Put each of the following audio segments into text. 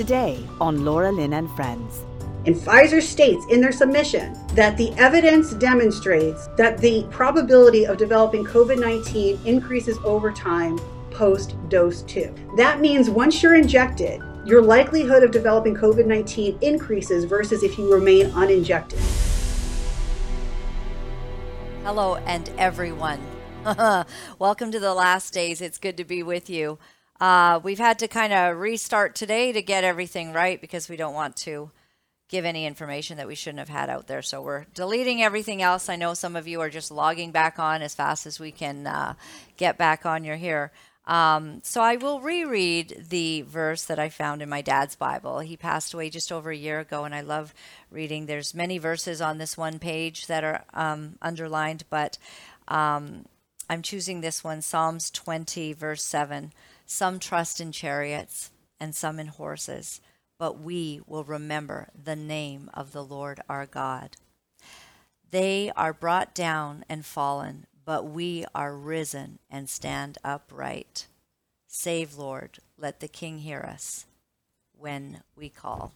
today on Laura Lynn and Friends. And Pfizer states in their submission that the evidence demonstrates that the probability of developing COVID 19 increases over time post dose two. That means once you're injected, your likelihood of developing COVID 19 increases versus if you remain uninjected. Hello, and everyone. Welcome to the last days. It's good to be with you. Uh, we've had to kind of restart today to get everything right because we don't want to give any information that we shouldn't have had out there. So we're deleting everything else. I know some of you are just logging back on as fast as we can uh, get back on. You're here. Um, so I will reread the verse that I found in my dad's Bible. He passed away just over a year ago, and I love reading. There's many verses on this one page that are um, underlined, but um, I'm choosing this one, Psalms 20, verse 7. Some trust in chariots and some in horses but we will remember the name of the Lord our God. They are brought down and fallen, but we are risen and stand upright. Save, Lord, let the King hear us when we call.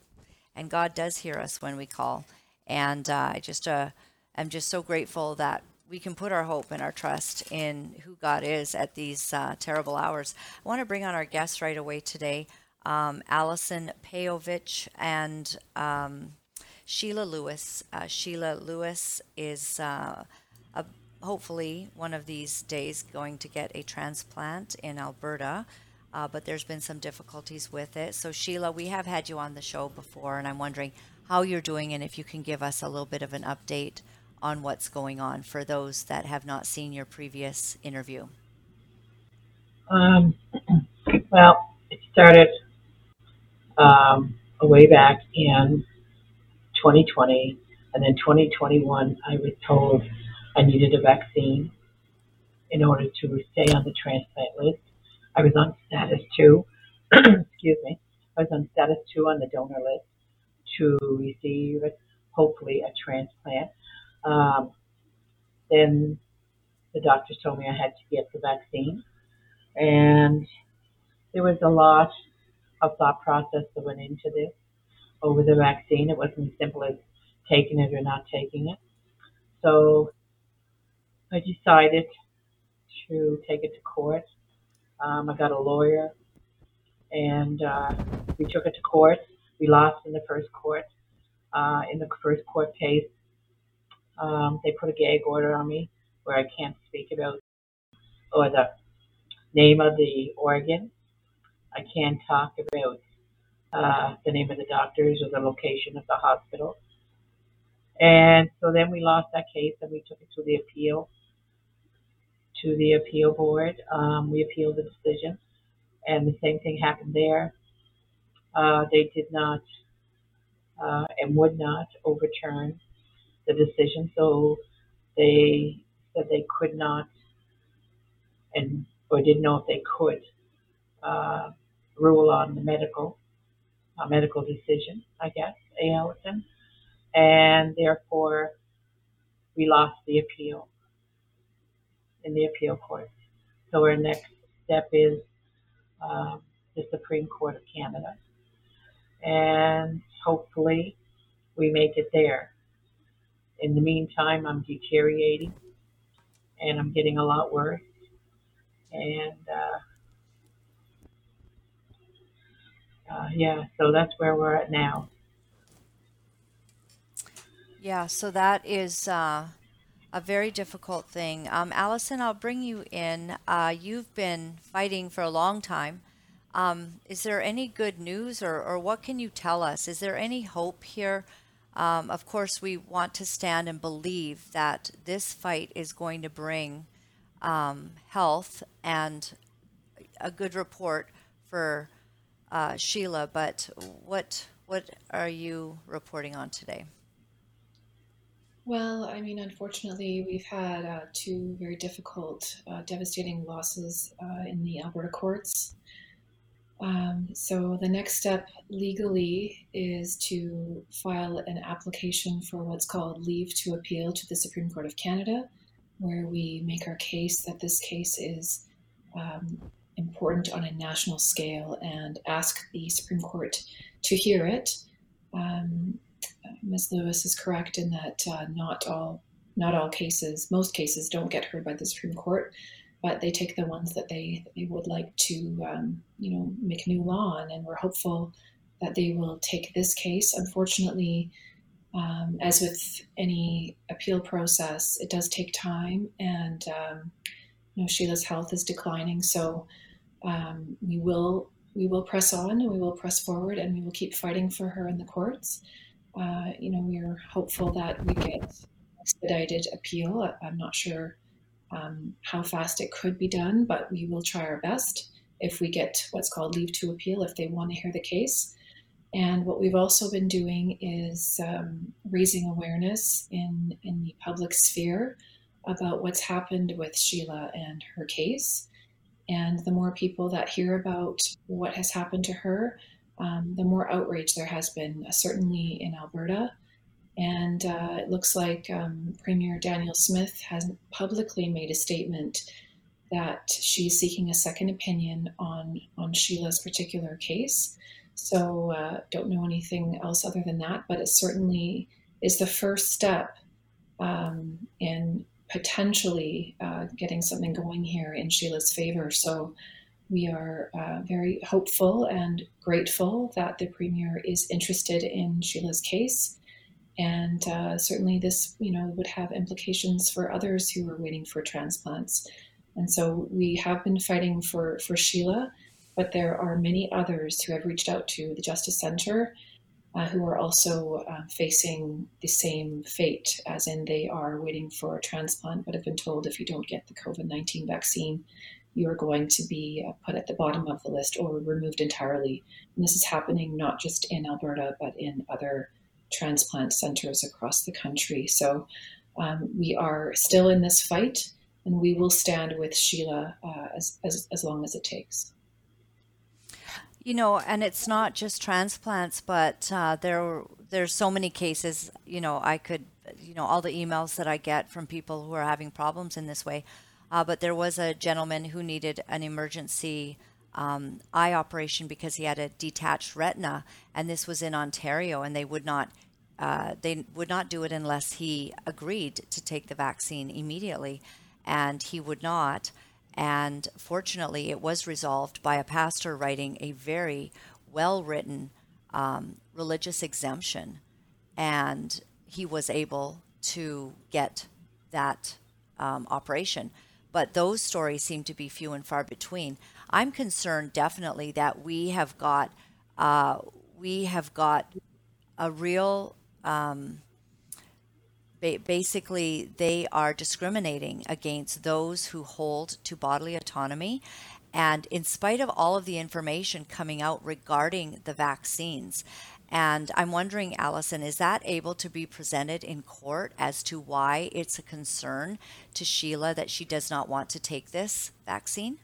And God does hear us when we call. And uh, I just uh, am just so grateful that we can put our hope and our trust in who God is at these uh, terrible hours. I want to bring on our guests right away today um, Allison Pejovic and um, Sheila Lewis. Uh, Sheila Lewis is uh, a, hopefully one of these days going to get a transplant in Alberta. Uh, but there's been some difficulties with it. So, Sheila, we have had you on the show before, and I'm wondering how you're doing and if you can give us a little bit of an update on what's going on for those that have not seen your previous interview. Um, well, it started um, way back in 2020. And then 2021, I was told I needed a vaccine in order to stay on the transplant list. I was on status two, excuse me, I was on status two on the donor list to receive, hopefully, a transplant. Um, then the doctors told me I had to get the vaccine. And there was a lot of thought process that went into this over the vaccine. It wasn't as simple as taking it or not taking it. So I decided to take it to court. Um, I got a lawyer and uh, we took it to court. We lost in the first court. Uh, in the first court case, um, they put a gag order on me where I can't speak about or the name of the organ I can't talk about uh, the name of the doctors or the location of the hospital. And so then we lost that case and we took it to the appeal, to the appeal board. Um, we appealed the decision, and the same thing happened there. Uh, they did not uh, and would not overturn the decision, so they said they could not and or didn't know if they could uh, rule on the medical a medical decision, I guess, A. Allison, and therefore we lost the appeal in the appeal court. So our next step is uh, the Supreme Court of Canada, and hopefully we make it there. In the meantime, I'm deteriorating, and I'm getting a lot worse, and uh, uh, yeah, so that's where we're at now. Yeah, so that is uh, a very difficult thing. Um, Allison, I'll bring you in. Uh, you've been fighting for a long time. Um, is there any good news, or, or what can you tell us? Is there any hope here? Um, of course, we want to stand and believe that this fight is going to bring um, health and a good report for uh, Sheila, but what what are you reporting on today? Well, I mean, unfortunately, we've had uh, two very difficult, uh, devastating losses uh, in the Alberta courts. Um, so the next step legally is to file an application for what's called leave to appeal to the Supreme Court of Canada, where we make our case that this case is um, important on a national scale and ask the Supreme Court to hear it. Um, Ms. Lewis is correct in that uh, not all not all cases, most cases don't get heard by the Supreme Court, but they take the ones that they that they would like to um, you know make new law on, and we're hopeful that they will take this case. Unfortunately, um, as with any appeal process, it does take time, and um, you know Sheila's health is declining, so um, we will we will press on and we will press forward and we will keep fighting for her in the courts. Uh, you know, we are hopeful that we get expedited appeal. I'm not sure um, how fast it could be done, but we will try our best if we get what's called leave to appeal if they want to hear the case. And what we've also been doing is um, raising awareness in, in the public sphere about what's happened with Sheila and her case. And the more people that hear about what has happened to her, um, the more outrage there has been, certainly in Alberta. And uh, it looks like um, Premier Danielle Smith has publicly made a statement that she's seeking a second opinion on, on Sheila's particular case. So, uh, don't know anything else other than that, but it certainly is the first step um, in potentially uh, getting something going here in Sheila's favor. So, we are uh, very hopeful and grateful that the premier is interested in Sheila's case. And uh, certainly, this you know would have implications for others who are waiting for transplants. And so we have been fighting for for Sheila, but there are many others who have reached out to the Justice Center uh, who are also uh, facing the same fate, as in they are waiting for a transplant, but have been told if you don't get the COVID 19 vaccine, you're going to be uh, put at the bottom of the list or removed entirely. And this is happening not just in Alberta, but in other transplant centers across the country. So um, we are still in this fight, and we will stand with Sheila uh, as, as, as long as it takes. You know, and it's not just transplants, but uh, there there's so many cases. You know, I could, you know, all the emails that I get from people who are having problems in this way. Uh, but there was a gentleman who needed an emergency um, eye operation because he had a detached retina, and this was in Ontario, and they would not uh, they would not do it unless he agreed to take the vaccine immediately, and he would not. And fortunately, it was resolved by a pastor writing a very well written um, religious exemption, and he was able to get that um, operation but those stories seem to be few and far between. I'm concerned definitely that we have got uh, we have got a real um, ba- basically they are discriminating against those who hold to bodily autonomy and in spite of all of the information coming out regarding the vaccines and I'm wondering, Allison, is that able to be presented in court as to why it's a concern to Sheila that she does not want to take this vaccine?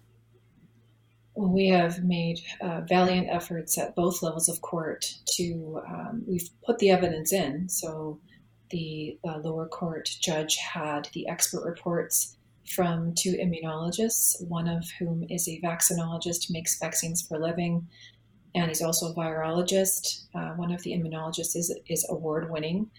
We have made uh, valiant efforts at both levels of court to, um, we've put the evidence in. So the uh, lower court judge had the expert reports from two immunologists, one of whom is a vaccinologist, makes vaccines for a living, and he's also a virologist. Uh, one of the immunologists is, is award winning,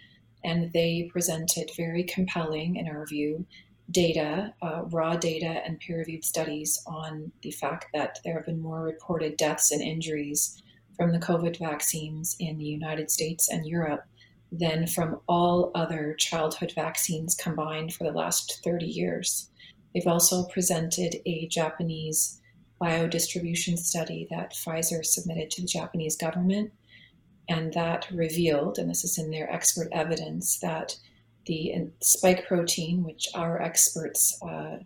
and they presented very compelling, in our view, data, uh, raw data, and peer reviewed studies on the fact that there have been more reported deaths and injuries from the COVID vaccines in the United States and Europe than from all other childhood vaccines combined for the last 30 years. They've also presented a Japanese biodistribution study that Pfizer submitted to the Japanese government. And that revealed, and this is in their expert evidence, that the spike protein, which our experts' uh,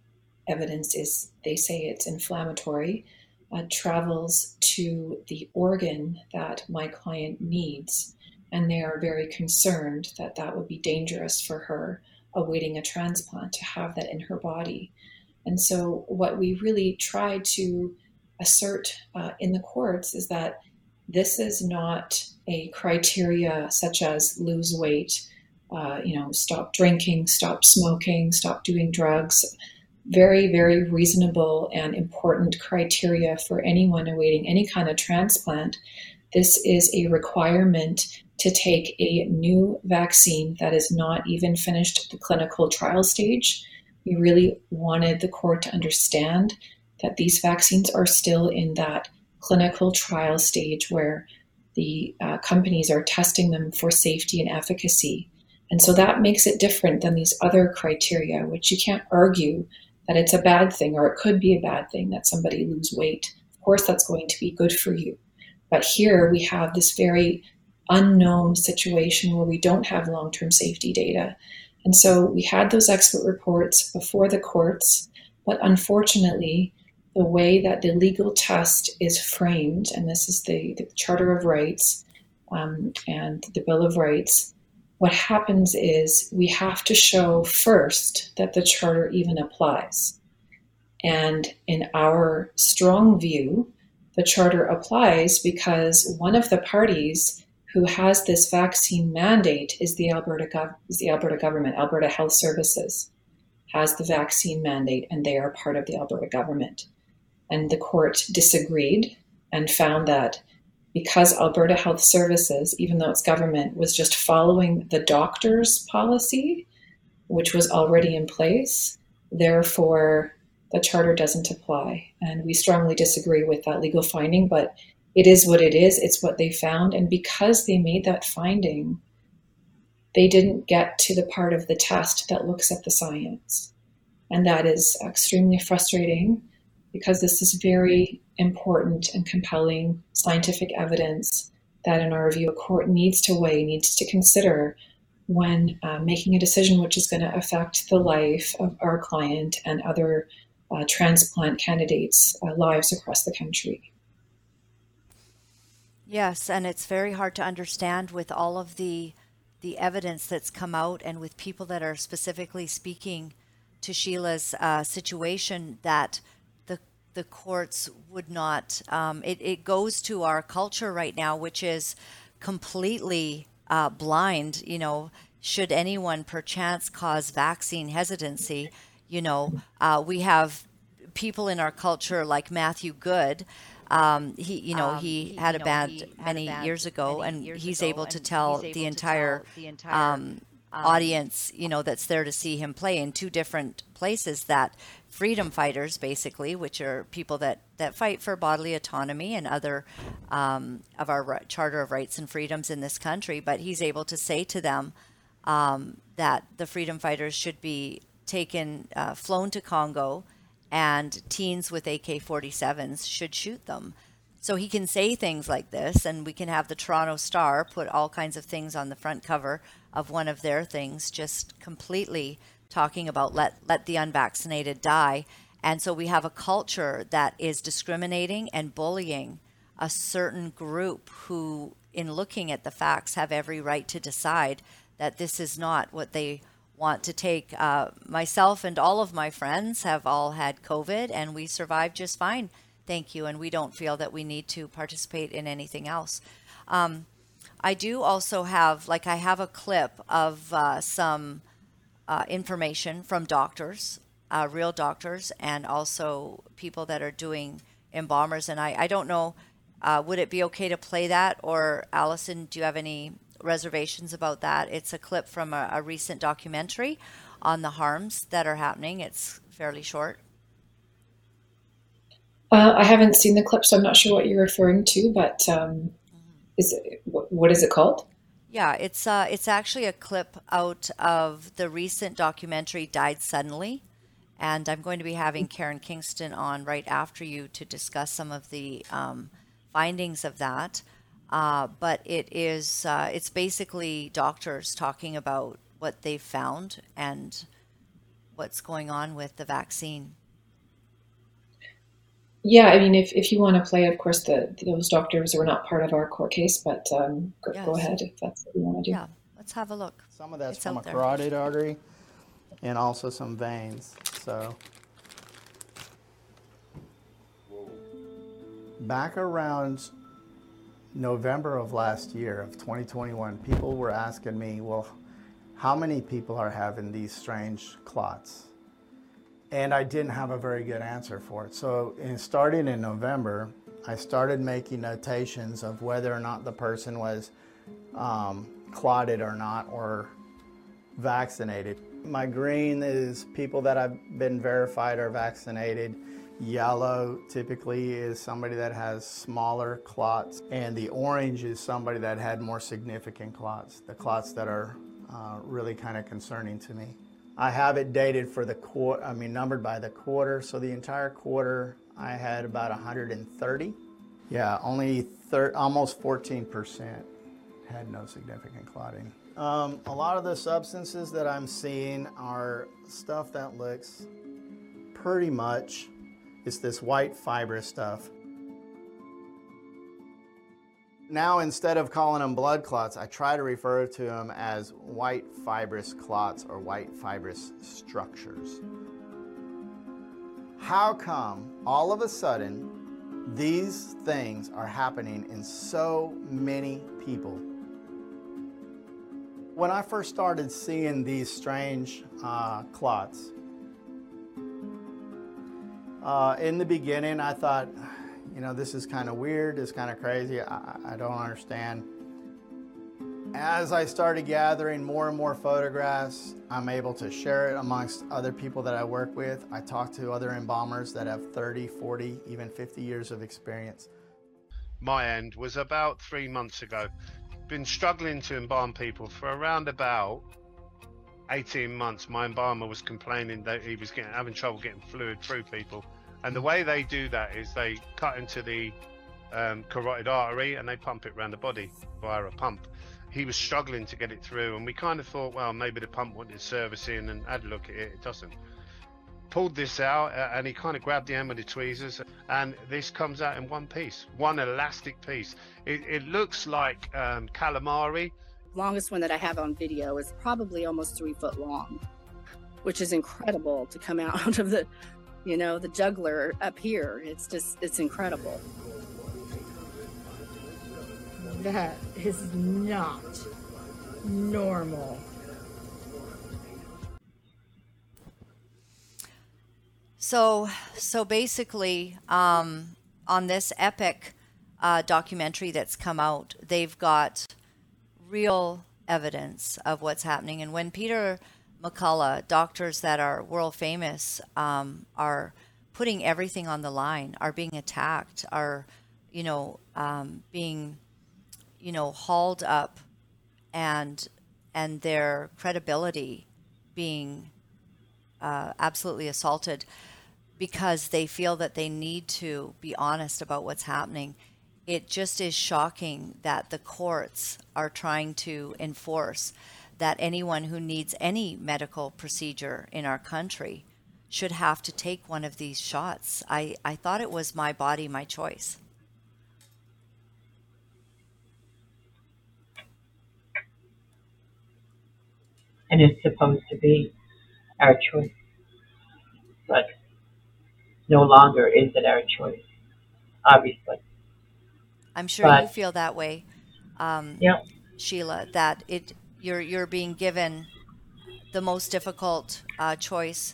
evidence is, they say it's inflammatory, uh, travels to the organ that my client needs. And they are very concerned that that would be dangerous for her awaiting a transplant to have that in her body. And so, what we really try to assert uh, in the courts is that this is not a criteria such as lose weight, uh, you know, stop drinking, stop smoking, stop doing drugs. very, very reasonable and important criteria for anyone awaiting any kind of transplant. This is a requirement to take a new vaccine that is not even finished the clinical trial stage. We really wanted the court to understand that these vaccines are still in that clinical trial stage where the uh, companies are testing them for safety and efficacy. And so that makes it different than these other criteria, which you can't argue that it's a bad thing or it could be a bad thing that somebody lose weight. Of course, that's going to be good for you. But here we have this very unknown situation where we don't have long term safety data. And so we had those expert reports before the courts, but unfortunately, the way that the legal test is framed, and this is the, the Charter of Rights um, and the Bill of Rights, what happens is we have to show first that the Charter even applies. And in our strong view, the Charter applies because one of the parties who has this vaccine mandate is the Alberta, gov- is the Alberta government, Alberta Health Services has the vaccine mandate, and they are part of the Alberta government. And the court disagreed and found that because Alberta Health Services, even though it's government, was just following the doctor's policy, which was already in place, therefore the charter doesn't apply. And we strongly disagree with that legal finding, but it is what it is. It's what they found. And because they made that finding, they didn't get to the part of the test that looks at the science. And that is extremely frustrating because this is very important and compelling scientific evidence that, in our view, a court needs to weigh, needs to consider when uh, making a decision which is going to affect the life of our client and other uh, transplant candidates' uh, lives across the country. Yes, and it's very hard to understand with all of the the evidence that's come out and with people that are specifically speaking to Sheila's uh, situation that the courts would not. Um, it, it goes to our culture right now, which is completely uh, blind. You know, should anyone perchance cause vaccine hesitancy, you know, uh, we have people in our culture like Matthew Good. Um, he, you know, um, he, he, had a band many years ago, and he's able to tell the entire, the entire um, um, audience, you know, that's there to see him play in two different places that freedom fighters, basically, which are people that, that fight for bodily autonomy and other um, of our Charter of Rights and Freedoms in this country. But he's able to say to them um, that the freedom fighters should be taken, uh, flown to Congo, and teens with AK 47s should shoot them. So he can say things like this, and we can have the Toronto Star put all kinds of things on the front cover of one of their things, just completely talking about let let the unvaccinated die. And so we have a culture that is discriminating and bullying a certain group who, in looking at the facts, have every right to decide that this is not what they want to take. Uh, myself and all of my friends have all had COVID, and we survived just fine. Thank you. And we don't feel that we need to participate in anything else. Um, I do also have, like, I have a clip of uh, some uh, information from doctors, uh, real doctors, and also people that are doing embalmers. And I, I don't know, uh, would it be okay to play that? Or, Allison, do you have any reservations about that? It's a clip from a, a recent documentary on the harms that are happening. It's fairly short. Uh, I haven't seen the clip, so I'm not sure what you're referring to. But um, is it, what is it called? Yeah, it's uh, it's actually a clip out of the recent documentary "Died Suddenly," and I'm going to be having Karen Kingston on right after you to discuss some of the um, findings of that. Uh, but it is uh, it's basically doctors talking about what they've found and what's going on with the vaccine. Yeah, I mean, if, if you want to play, of course, the those doctors were not part of our court case, but um, go, yes. go, ahead if that's what you want to do. Yeah, let's have a look. Some of that's it's from a carotid artery and also some veins. So back around November of last year, of 2021, people were asking me, well, how many people are having these strange clots? And I didn't have a very good answer for it. So, in starting in November, I started making notations of whether or not the person was um, clotted or not, or vaccinated. My green is people that have been verified are vaccinated. Yellow typically is somebody that has smaller clots, and the orange is somebody that had more significant clots, the clots that are uh, really kind of concerning to me. I have it dated for the quarter, I mean, numbered by the quarter. So the entire quarter, I had about 130. Yeah, only thir- almost 14% had no significant clotting. Um, a lot of the substances that I'm seeing are stuff that looks pretty much, it's this white fibrous stuff. Now, instead of calling them blood clots, I try to refer to them as white fibrous clots or white fibrous structures. How come all of a sudden these things are happening in so many people? When I first started seeing these strange uh, clots, uh, in the beginning I thought, you know, this is kind of weird, it's kind of crazy, I, I don't understand. As I started gathering more and more photographs, I'm able to share it amongst other people that I work with. I talk to other embalmers that have 30, 40, even 50 years of experience. My end was about three months ago. Been struggling to embalm people for around about 18 months. My embalmer was complaining that he was getting having trouble getting fluid through people. And the way they do that is they cut into the um, carotid artery and they pump it around the body via a pump. He was struggling to get it through, and we kind of thought, well, maybe the pump wanted servicing, and had a look at it. It doesn't. Pulled this out, uh, and he kind of grabbed the end with the tweezers, and this comes out in one piece, one elastic piece. It, it looks like um, calamari. longest one that I have on video is probably almost three foot long, which is incredible to come out of the, you know, the jugular up here. It's just, it's incredible. That is not normal. So, so basically, um, on this epic uh, documentary that's come out, they've got real evidence of what's happening. And when Peter McCullough, doctors that are world famous, um, are putting everything on the line, are being attacked, are, you know, um, being, you know, hauled up, and and their credibility being uh, absolutely assaulted because they feel that they need to be honest about what's happening. It just is shocking that the courts are trying to enforce that anyone who needs any medical procedure in our country should have to take one of these shots. I, I thought it was my body, my choice. and it's supposed to be our choice. But no longer is it our choice, obviously. I'm sure you feel that way, um, Yep. Sheila. That it you're you're being given the most difficult uh, choice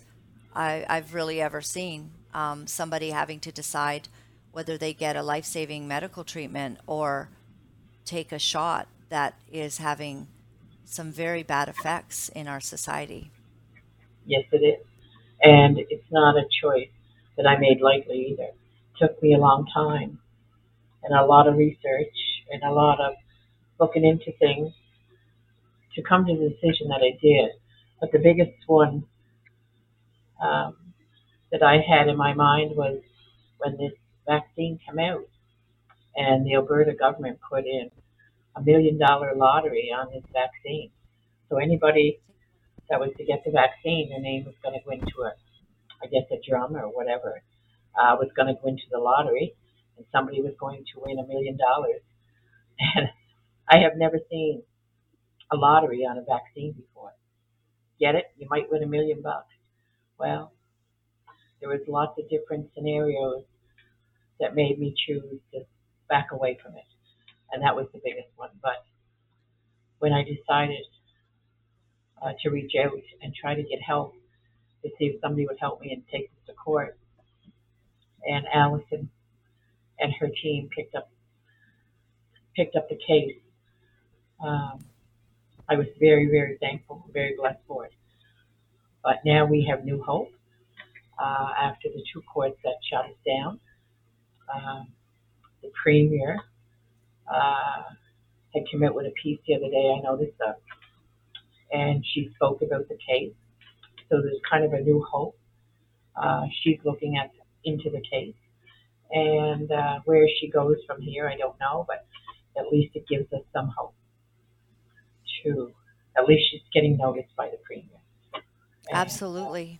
I, I've really ever seen. Um, somebody having to decide whether they get a life-saving medical treatment or take a shot that is having some very bad effects in our society. Yes, it is. And it's not a choice that I made lightly either. It took me a long time and a lot of research and a lot of looking into things to come to the decision that I did. But the biggest one um, that I had in my mind was when this vaccine came out and the Alberta government put in a million dollar lottery on this vaccine. So anybody that was to get the vaccine, their name was going to go into a, I guess, a drum or whatever, uh, was going to go into the lottery, and somebody was going to win a million dollars. And I have never seen a lottery on a vaccine before. Get it? You might win a million bucks. Well, there was lots of different scenarios that made me choose to back away from it, and that was the biggest one. But when I decided uh, to reach out and try to get help to see if somebody would help me and take this to court. And Allison and her team picked up picked up the case. Um, I was very, very thankful, very blessed for it. But now we have new hope uh, after the two courts that shut us down. Um, the premier uh, had come out with a piece the other day. I noticed that, and she spoke about the case. So there's kind of a new hope. Uh, she's looking at into the case, and uh, where she goes from here, I don't know, but at least it gives us some hope. To at least she's getting noticed by the premier. And, Absolutely.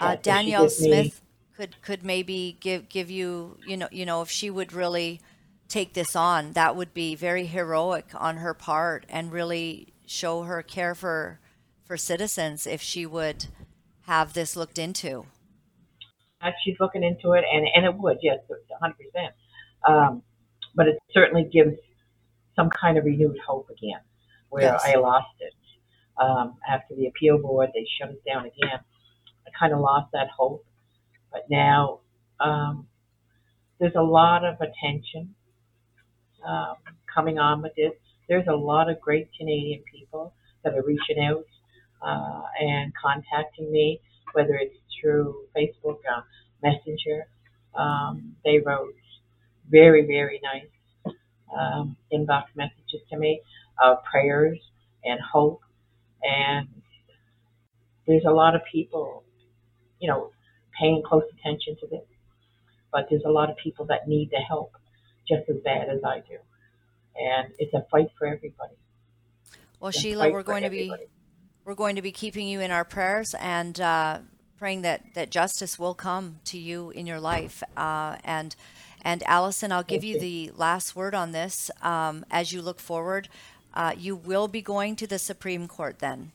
yeah, Uh, so Danielle gives me- Smith could could maybe give give you you know you know if she would really take this on, that would be very heroic on her part and really show her care for for citizens if she would have this looked into. Uh, she's looking into it, and, and it would, yes, 100%. Um, but it certainly gives some kind of renewed hope again, where Yes. I lost it. Um, after the appeal board, they shut us down again. I kind of lost that hope. But now um, there's a lot of attention um, coming on with this. There's a lot of great Canadian people that are reaching out uh, and contacting me, whether it's through Facebook uh, Messenger. Um, they wrote very, very nice um, inbox messages to me of prayers and hope. And there's a lot of people, you know, paying close attention to this. But there's a lot of people that need the help just as bad as I do. And it's a fight for everybody. Well, It's Sheila, we're going to be everybody. we're going to be keeping you in our prayers and uh, praying that that justice will come to you in your life. Uh, and and Allison, I'll give you you. the last word on this um, as you look forward. Uh, you will be going to the Supreme Court then.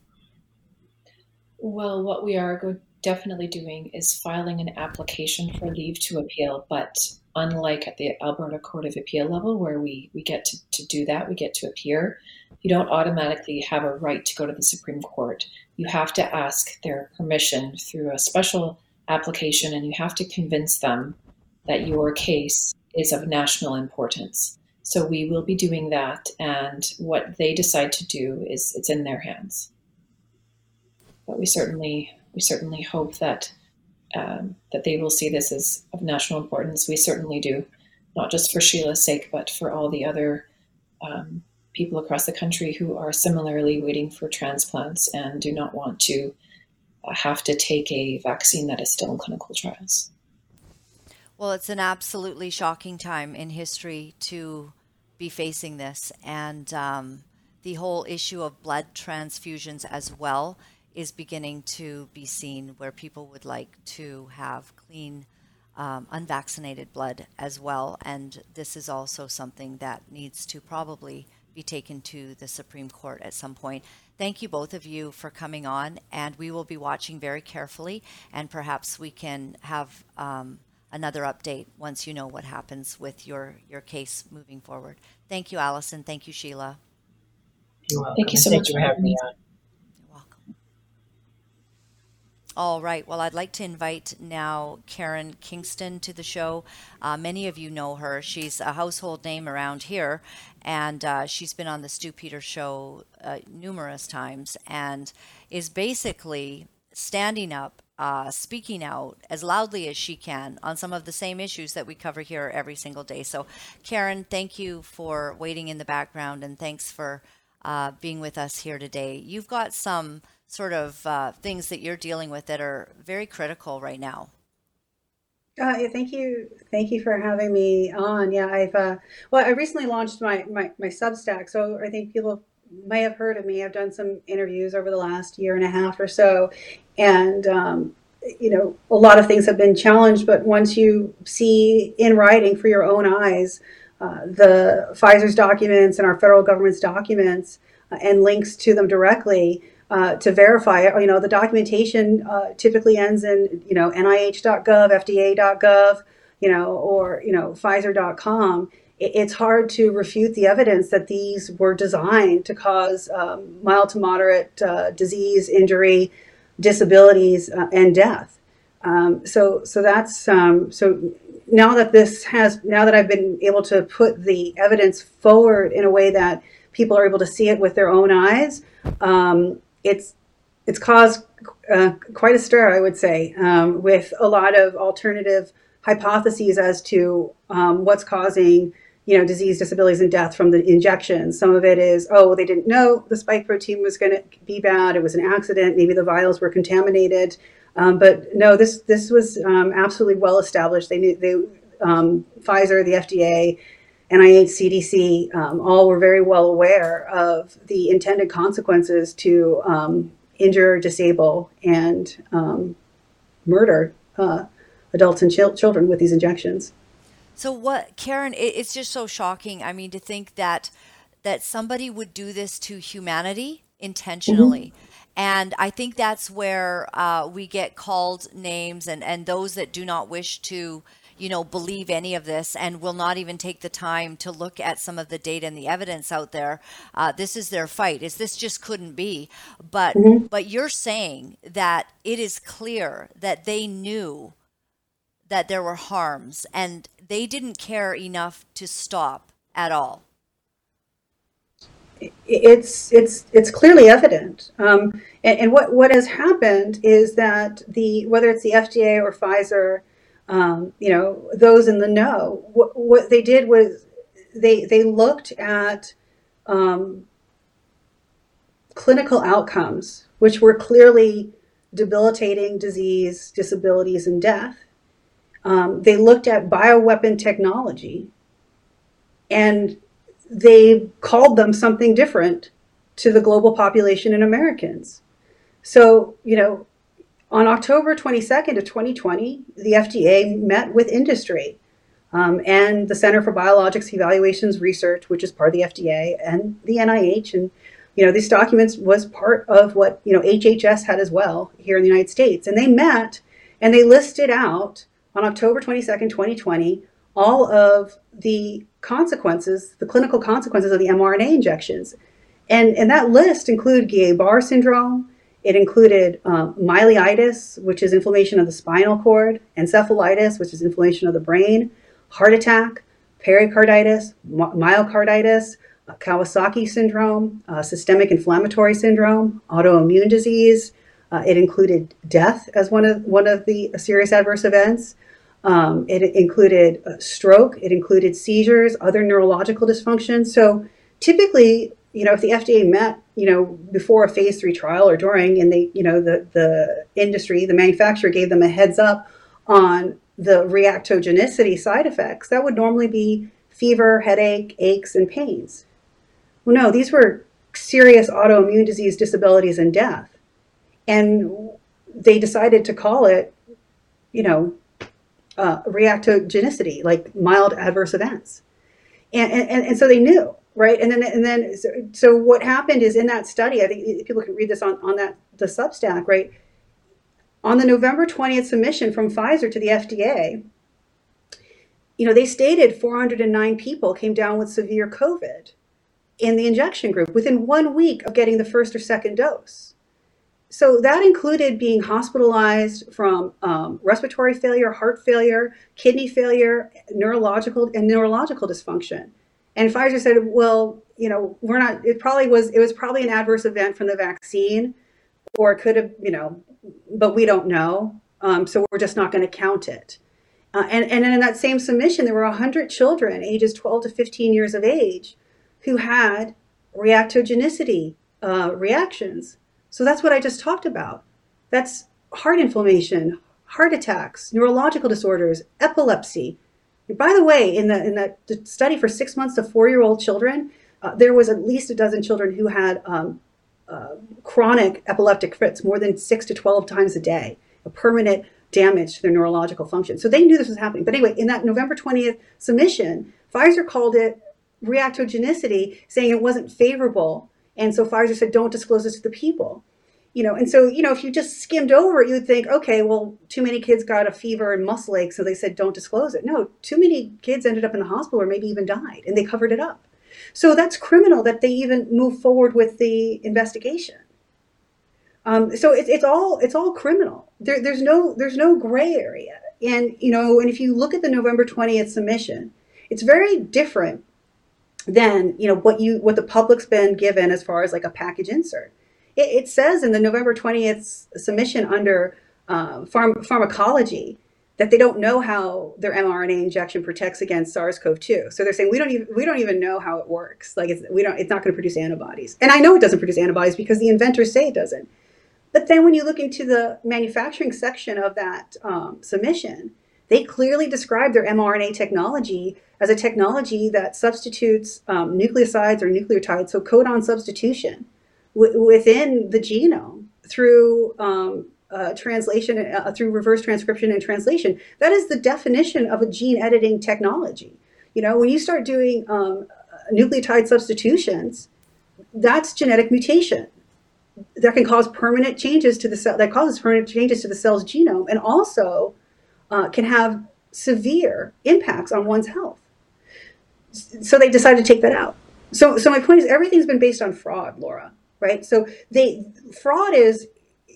Well, what we are definitely doing is filing an application for leave to appeal, but unlike at the Alberta Court of Appeal level, where we, we get to, to do that, we get to appear, you don't automatically have a right to go to the Supreme Court. You have to ask their permission through a special application, and you have to convince them that your case is of national importance. So we will be doing that, and what they decide to do is it's in their hands but we certainly we certainly hope that um, that they will see this as of national importance. We certainly do, not just for Sheila's sake, but for all the other um, people across the country who are similarly waiting for transplants and do not want to uh, have to take a vaccine that is still in clinical trials. Well, it's an absolutely shocking time in history to be facing this, and um, the whole issue of blood transfusions as well is beginning to be seen, where people would like to have clean, um, unvaccinated blood as well, and this is also something that needs to probably be taken to the Supreme Court at some point. Thank you both of you for coming on, and we will be watching very carefully, and perhaps we can have. Um, another update once you know what happens with your your case moving forward. Thank you, Allison. Thank you, Sheila. You're welcome. Thank you so thank much you for for having having me me. on. You're welcome. All right. Well, I'd like to invite now Karen Kingston to the show. Uh, many of you know her. She's a household name around here, and uh, she's been on the Stew Peters show uh, numerous times and is basically standing up, uh, speaking out as loudly as she can on some of the same issues that we cover here every single day. So, Karen, thank you for waiting in the background and thanks for uh, being with us here today. You've got some sort of uh, things that you're dealing with that are very critical right now. Uh, yeah, thank you, thank you for having me on. Yeah, I've uh, well, I recently launched my, my my Substack, so I think people may have heard of me. I've done some interviews over the last year and a half or so, and um, you know, a lot of things have been challenged. But once you see in writing for your own eyes uh, the Pfizer's documents and our federal government's documents uh, and links to them directly, uh, to verify it. You know, the documentation uh, typically ends in, you know, NIH.gov, FDA.gov, you know, or, you know, Pfizer.com. It, it's hard to refute the evidence that these were designed to cause um, mild to moderate uh, disease, injury, disabilities, uh, and death. Um, so, so that's um, so now that this has now that I've been able to put the evidence forward in a way that people are able to see it with their own eyes, um, it's it's caused uh, quite a stir, I would say, um, with a lot of alternative hypotheses as to um, what's causing you know disease, disabilities, and death from the injections. Some of it is oh they didn't know the spike protein was going to be bad. It was an accident. Maybe the vials were contaminated. Um, but no, this this was um, absolutely well established. They knew they um, Pfizer, the FDA, NIH, CDC, um, all were very well aware of the intended consequences to um, injure, disable, and um, murder uh, adults and ch- children with these injections. So what, Karen? It, it's just so shocking. I mean, to think that that somebody would do this to humanity intentionally. Mm-hmm. And I think that's where uh, we get called names, and, and those that do not wish to, you know, believe any of this and will not even take the time to look at some of the data and the evidence out there. Uh, this is their fight. Is this just couldn't be? But mm-hmm. but you're saying that it is clear that they knew that there were harms and they didn't care enough to stop at all it's it's it's clearly evident. Um, and, and, what what has happened is that the whether it's the FDA or Pfizer, um, you know, those in the know, what, what they did was they they looked at um, clinical outcomes, which were clearly debilitating disease, disabilities, and death. Um, they looked at bioweapon technology, and they called them something different to the global population and Americans. So, you know, on October 22nd of 2020, the FDA met with industry um, and the Center for Biologics Evaluations Research, which is part of the FDA, and the NIH. And, you know, these documents was part of what, you know, HHS had as well here in the United States. And they met and they listed out on October 22nd, 2020, all of the consequences, the clinical consequences of the mRNA injections. And, and that list included Guillain-Barre syndrome. It included um, myelitis, which is inflammation of the spinal cord, encephalitis, which is inflammation of the brain, heart attack, pericarditis, myocarditis, Kawasaki syndrome, uh, systemic inflammatory syndrome, autoimmune disease. Uh, it included death as one of one of the serious adverse events. Um, it included stroke, it included seizures, other neurological dysfunction. So typically, you know, if the FDA met, you know, before a phase three trial or during, and they, you know, the, the industry, the manufacturer gave them a heads up on the reactogenicity side effects, that would normally be fever, headache, aches, and pains. Well, no, these were serious autoimmune disease, disabilities, and death. And they decided to call it, you know, uh, reactogenicity, like mild adverse events. And, and, and so they knew, right? And then, and then so, so what happened is in that study, I think people can read this on, on that the Substack, right? On the November 20th submission from Pfizer to the FDA, you know, they stated 409 people came down with severe COVID in the injection group within one week of getting the first or second dose so that included being hospitalized from um, respiratory failure, heart failure, kidney failure, neurological and neurological dysfunction. And Pfizer said, well, you know, we're not. It probably was. It was probably an adverse event from the vaccine, or it could have, you know, but we don't know. Um, so we're just not going to count it. Uh, and and in that same submission, there were 100 children, ages 12 to 15 years of age, who had reactogenicity uh, reactions so that's what I just talked about. That's heart inflammation, heart attacks, neurological disorders, epilepsy. By the way, in the in the study for six months to four year old children, uh, there was at least a dozen children who had um, uh, chronic epileptic fits more than six to twelve times a day, a permanent damage to their neurological function. So they knew this was happening. But anyway, in that November twentieth submission, Pfizer called it reactogenicity, saying it wasn't favorable and so Pfizer said, don't disclose this to the people. You know, and so, you know, if you just skimmed over it, you would think, okay, well, too many kids got a fever and muscle ache, so they said, don't disclose it. No, too many kids ended up in the hospital or maybe even died, and they covered it up. So that's criminal that they even move forward with the investigation. Um, so it's it's all it's all criminal. There, there's no there's no gray area. And you know, and if you look at the November 20th submission, it's very different than you know what you what the public's been given as far as like a package insert. It, it says in the November 20th submission under uh, pharm- pharmacology that they don't know how their mRNA injection protects against SARS-CoV-2. So they're saying we don't even we don't even know how it works. Like it's, we don't it's not going to produce antibodies. And I know it doesn't produce antibodies because the inventors say it doesn't. But then when you look into the manufacturing section of that um, submission, they clearly describe their mRNA technology as a technology that substitutes um, nucleosides or nucleotides, so codon substitution within the genome through um, uh, translation, uh, through reverse transcription and translation. That is the definition of a gene editing technology. You know, when you start doing um, nucleotide substitutions, that's genetic mutation that can cause permanent changes to the cell that causes permanent changes to the cell's genome and also uh, can have severe impacts on one's health. So they decided to take that out. So so my point is everything's been based on fraud laura right? So they fraud is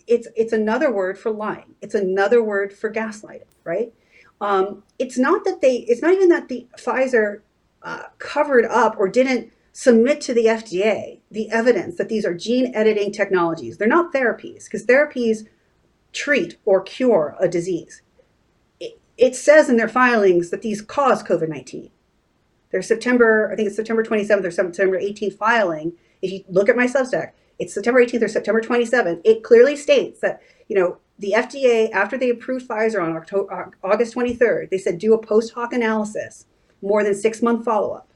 it's it's another word for lying. It's another word for gaslighting right? Um, it's not that they it's not even that the pfizer uh, covered up or didn't submit to the FDA the evidence that these are gene editing technologies. They're not therapies because therapies treat or cure a disease. It, says in their filings that these cause COVID 19. Their September, I think it's September 27th or September 18th filing. If you look at my Substack, it's September 18th or September 27th. It clearly states that, you know, the FDA, after they approved Pfizer on October, August 23rd, they said do a post hoc analysis, more than six month follow up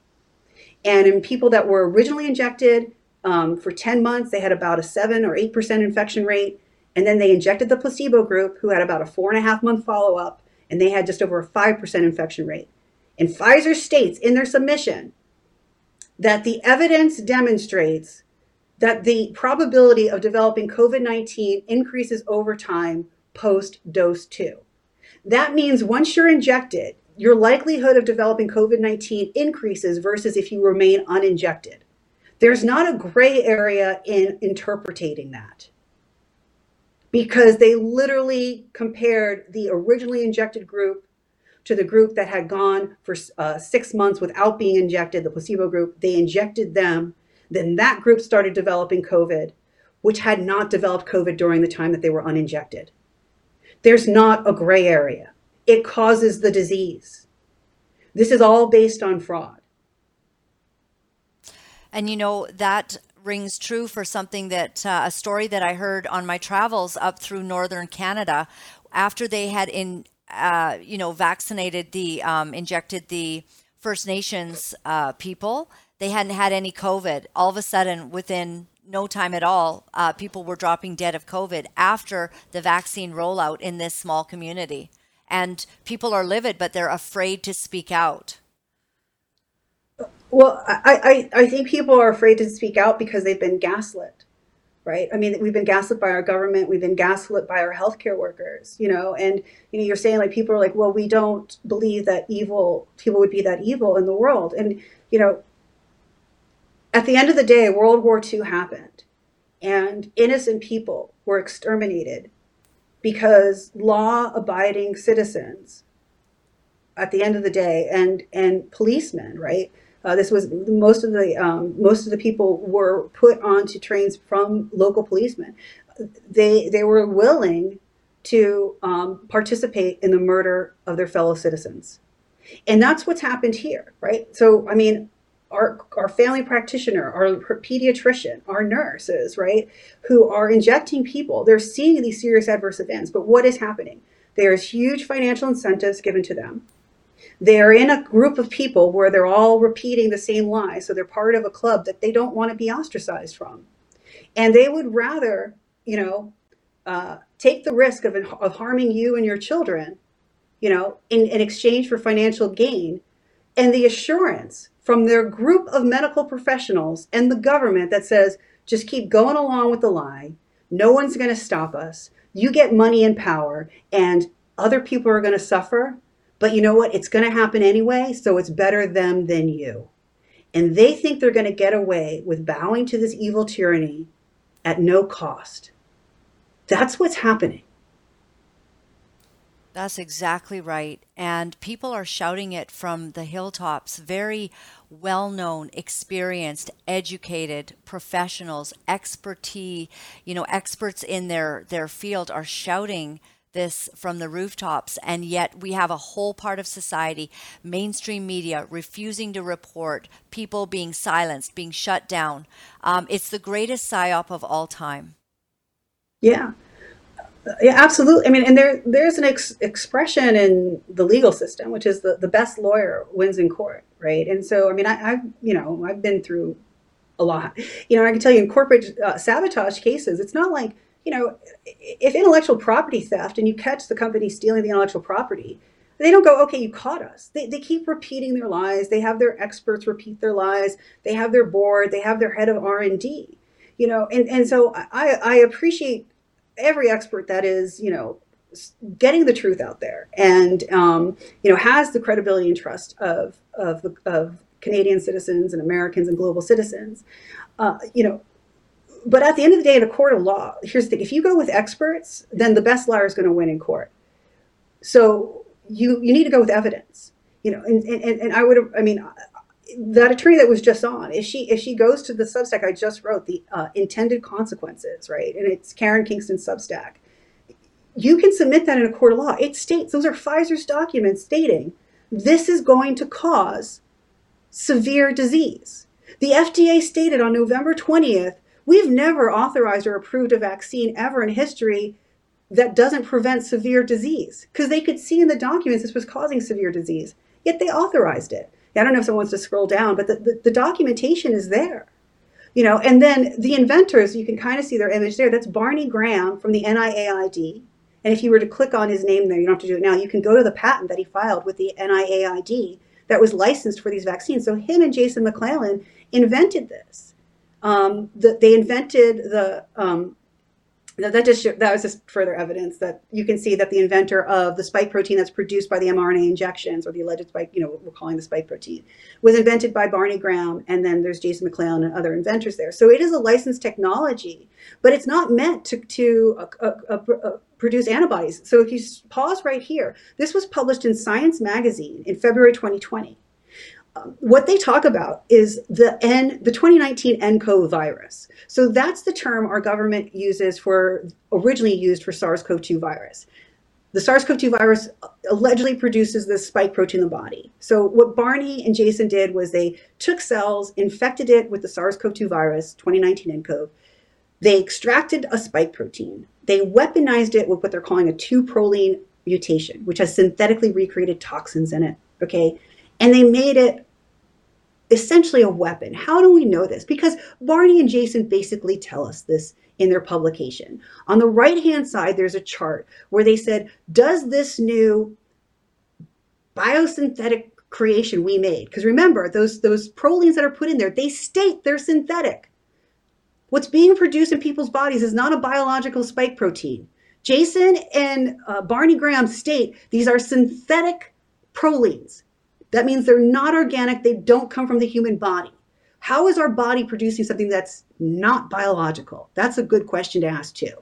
and in people that were originally injected um, for 10 months, they had about a 7 or 8% infection rate. And then they injected the placebo group, who had about a four and a half month follow up, and they had just over a 5% infection rate. And Pfizer states in their submission that the evidence demonstrates that the probability of developing COVID 19 increases over time post dose two. That means once you're injected, your likelihood of developing COVID 19 increases versus if you remain uninjected. There's not a gray area in interpreting that because they literally compared the originally injected group to the group that had gone for uh, six months without being injected, the placebo group. They injected them. Then that group started developing COVID, which had not developed COVID during the time that they were uninjected. There's not a gray area it causes the disease. This is all based on fraud. And you know, that rings true for something that uh, a story that I heard on my travels up through northern Canada after they had in uh, you know vaccinated the um, injected the First Nations uh, people. They hadn't had any COVID. All of a sudden, within no time at all, uh, people were dropping dead of COVID after the vaccine rollout in this small community and people are livid, but they're afraid to speak out. Well, I, I, I think people are afraid to speak out because they've been gaslit, right? I mean, we've been gaslit by our government, we've been gaslit by our healthcare workers, you know, and you know, you're saying like people are like, well, we don't believe that evil people would be that evil in the world, and you know, at the end of the day, World War II happened, and innocent people were exterminated because law abiding citizens at the end of the day and and policemen right uh, this was most of the um, most of the people were put onto trains from local policemen they they were willing to um, participate in the murder of their fellow citizens and that's what's happened here right so i mean our, our family practitioner, our pediatrician, our nurses, right, who are injecting people, they're seeing these serious adverse events. But what is happening? There's huge financial incentives given to them. They're in a group of people where they're all repeating the same lie. So they're part of a club that they don't want to be ostracized from. And they would rather, you know, uh, take the risk of, of harming you and your children, you know, in, in exchange for financial gain and the assurance from their group of medical professionals and the government that says, just keep going along with the lie. No one's going to stop us. You get money and power, and other people are going to suffer. But you know what? It's going to happen anyway, so it's better them than you. And they think they're going to get away with bowing to this evil tyranny at no cost. That's what's happening. That's exactly right. And people are shouting it from the hilltops. Very well known, experienced, educated professionals, expertise, you know, experts in their, their field are shouting this from the rooftops. And yet we have a whole part of society, mainstream media, refusing to report, people being silenced, being shut down. Um, it's the greatest psyop of all time. Yeah yeah, absolutely. I mean, and there there's an ex- expression in the legal system, which is the, the best lawyer wins in court, right? And so, I mean, I, I've you know I've been through a lot. You know, I can tell you in corporate uh, sabotage cases, it's not like you know if intellectual property theft and you catch the company stealing the intellectual property, they don't go, okay, you caught us. They, they keep repeating their lies. They have their experts repeat their lies. They have their board. They have their head of R and D. You know, and and so I I appreciate every expert that is, you know, getting the truth out there and um, you know has the credibility and trust of of, of Canadian citizens and Americans and global citizens. Uh, you know, but at the end of the day, in a court of law, here's the thing: if you go with experts, then the best liar is going to win in court. So you you need to go with evidence. You know, and and, and I would have, I mean, that attorney that was just on, if she if she goes to the Substack I just wrote, the uh, intended consequences, right, and it's Karen Kingston Substack, you can submit that in a court of law. It states those are Pfizer's documents stating this is going to cause severe disease. The FDA stated on November 20th, we've never authorized or approved a vaccine ever in history that doesn't prevent severe disease because they could see in the documents this was causing severe disease, yet they authorized it. I don't know if someone wants to scroll down, but the, the, the documentation is there. You know, and then the inventors, you can kind of see their image there. That's Barney Graham from the NIAID. And if you were to click on his name there, you don't have to do it now. You can go to the patent that he filed with the NIAID that was licensed for these vaccines. So him and Jason McLellan invented this. Um, the, they invented the um, that just that was just further evidence that you can see that the inventor of the spike protein that's produced by the mRNA injections or the alleged spike, you know, we're calling the spike protein, was invented by Barney Graham, and then there's Jason McLellan and other inventors there. So it is a licensed technology, but it's not meant to to uh, uh, uh produce antibodies. So if you pause right here, this was published in Science Magazine in February 2020 what they talk about is the N, the 2019 nCoV virus. So that's the term our government uses for originally used for SARS-CoV-2 virus. The SARS-CoV-2 virus allegedly produces this spike protein in the body. So what Barney and Jason did was they took cells, infected it with the SARS-CoV-2 virus, 2019 nCoV. They extracted a spike protein. They weaponized it with what they're calling a two-proline mutation, which has synthetically recreated toxins in it. Okay, and they made it essentially a weapon. How do we know this? Because Barney and Jason basically tell us this in their publication. On the right hand side, there's a chart where they said, Does this new biosynthetic creation we made, because remember, those, those prolines that are put in there, they state they're synthetic. What's being produced in people's bodies is not a biological spike protein. Jason and uh, Barney Graham state these are synthetic prolines. That means they're not organic, they don't come from the human body. How is our body producing something that's not biological? That's a good question to ask too.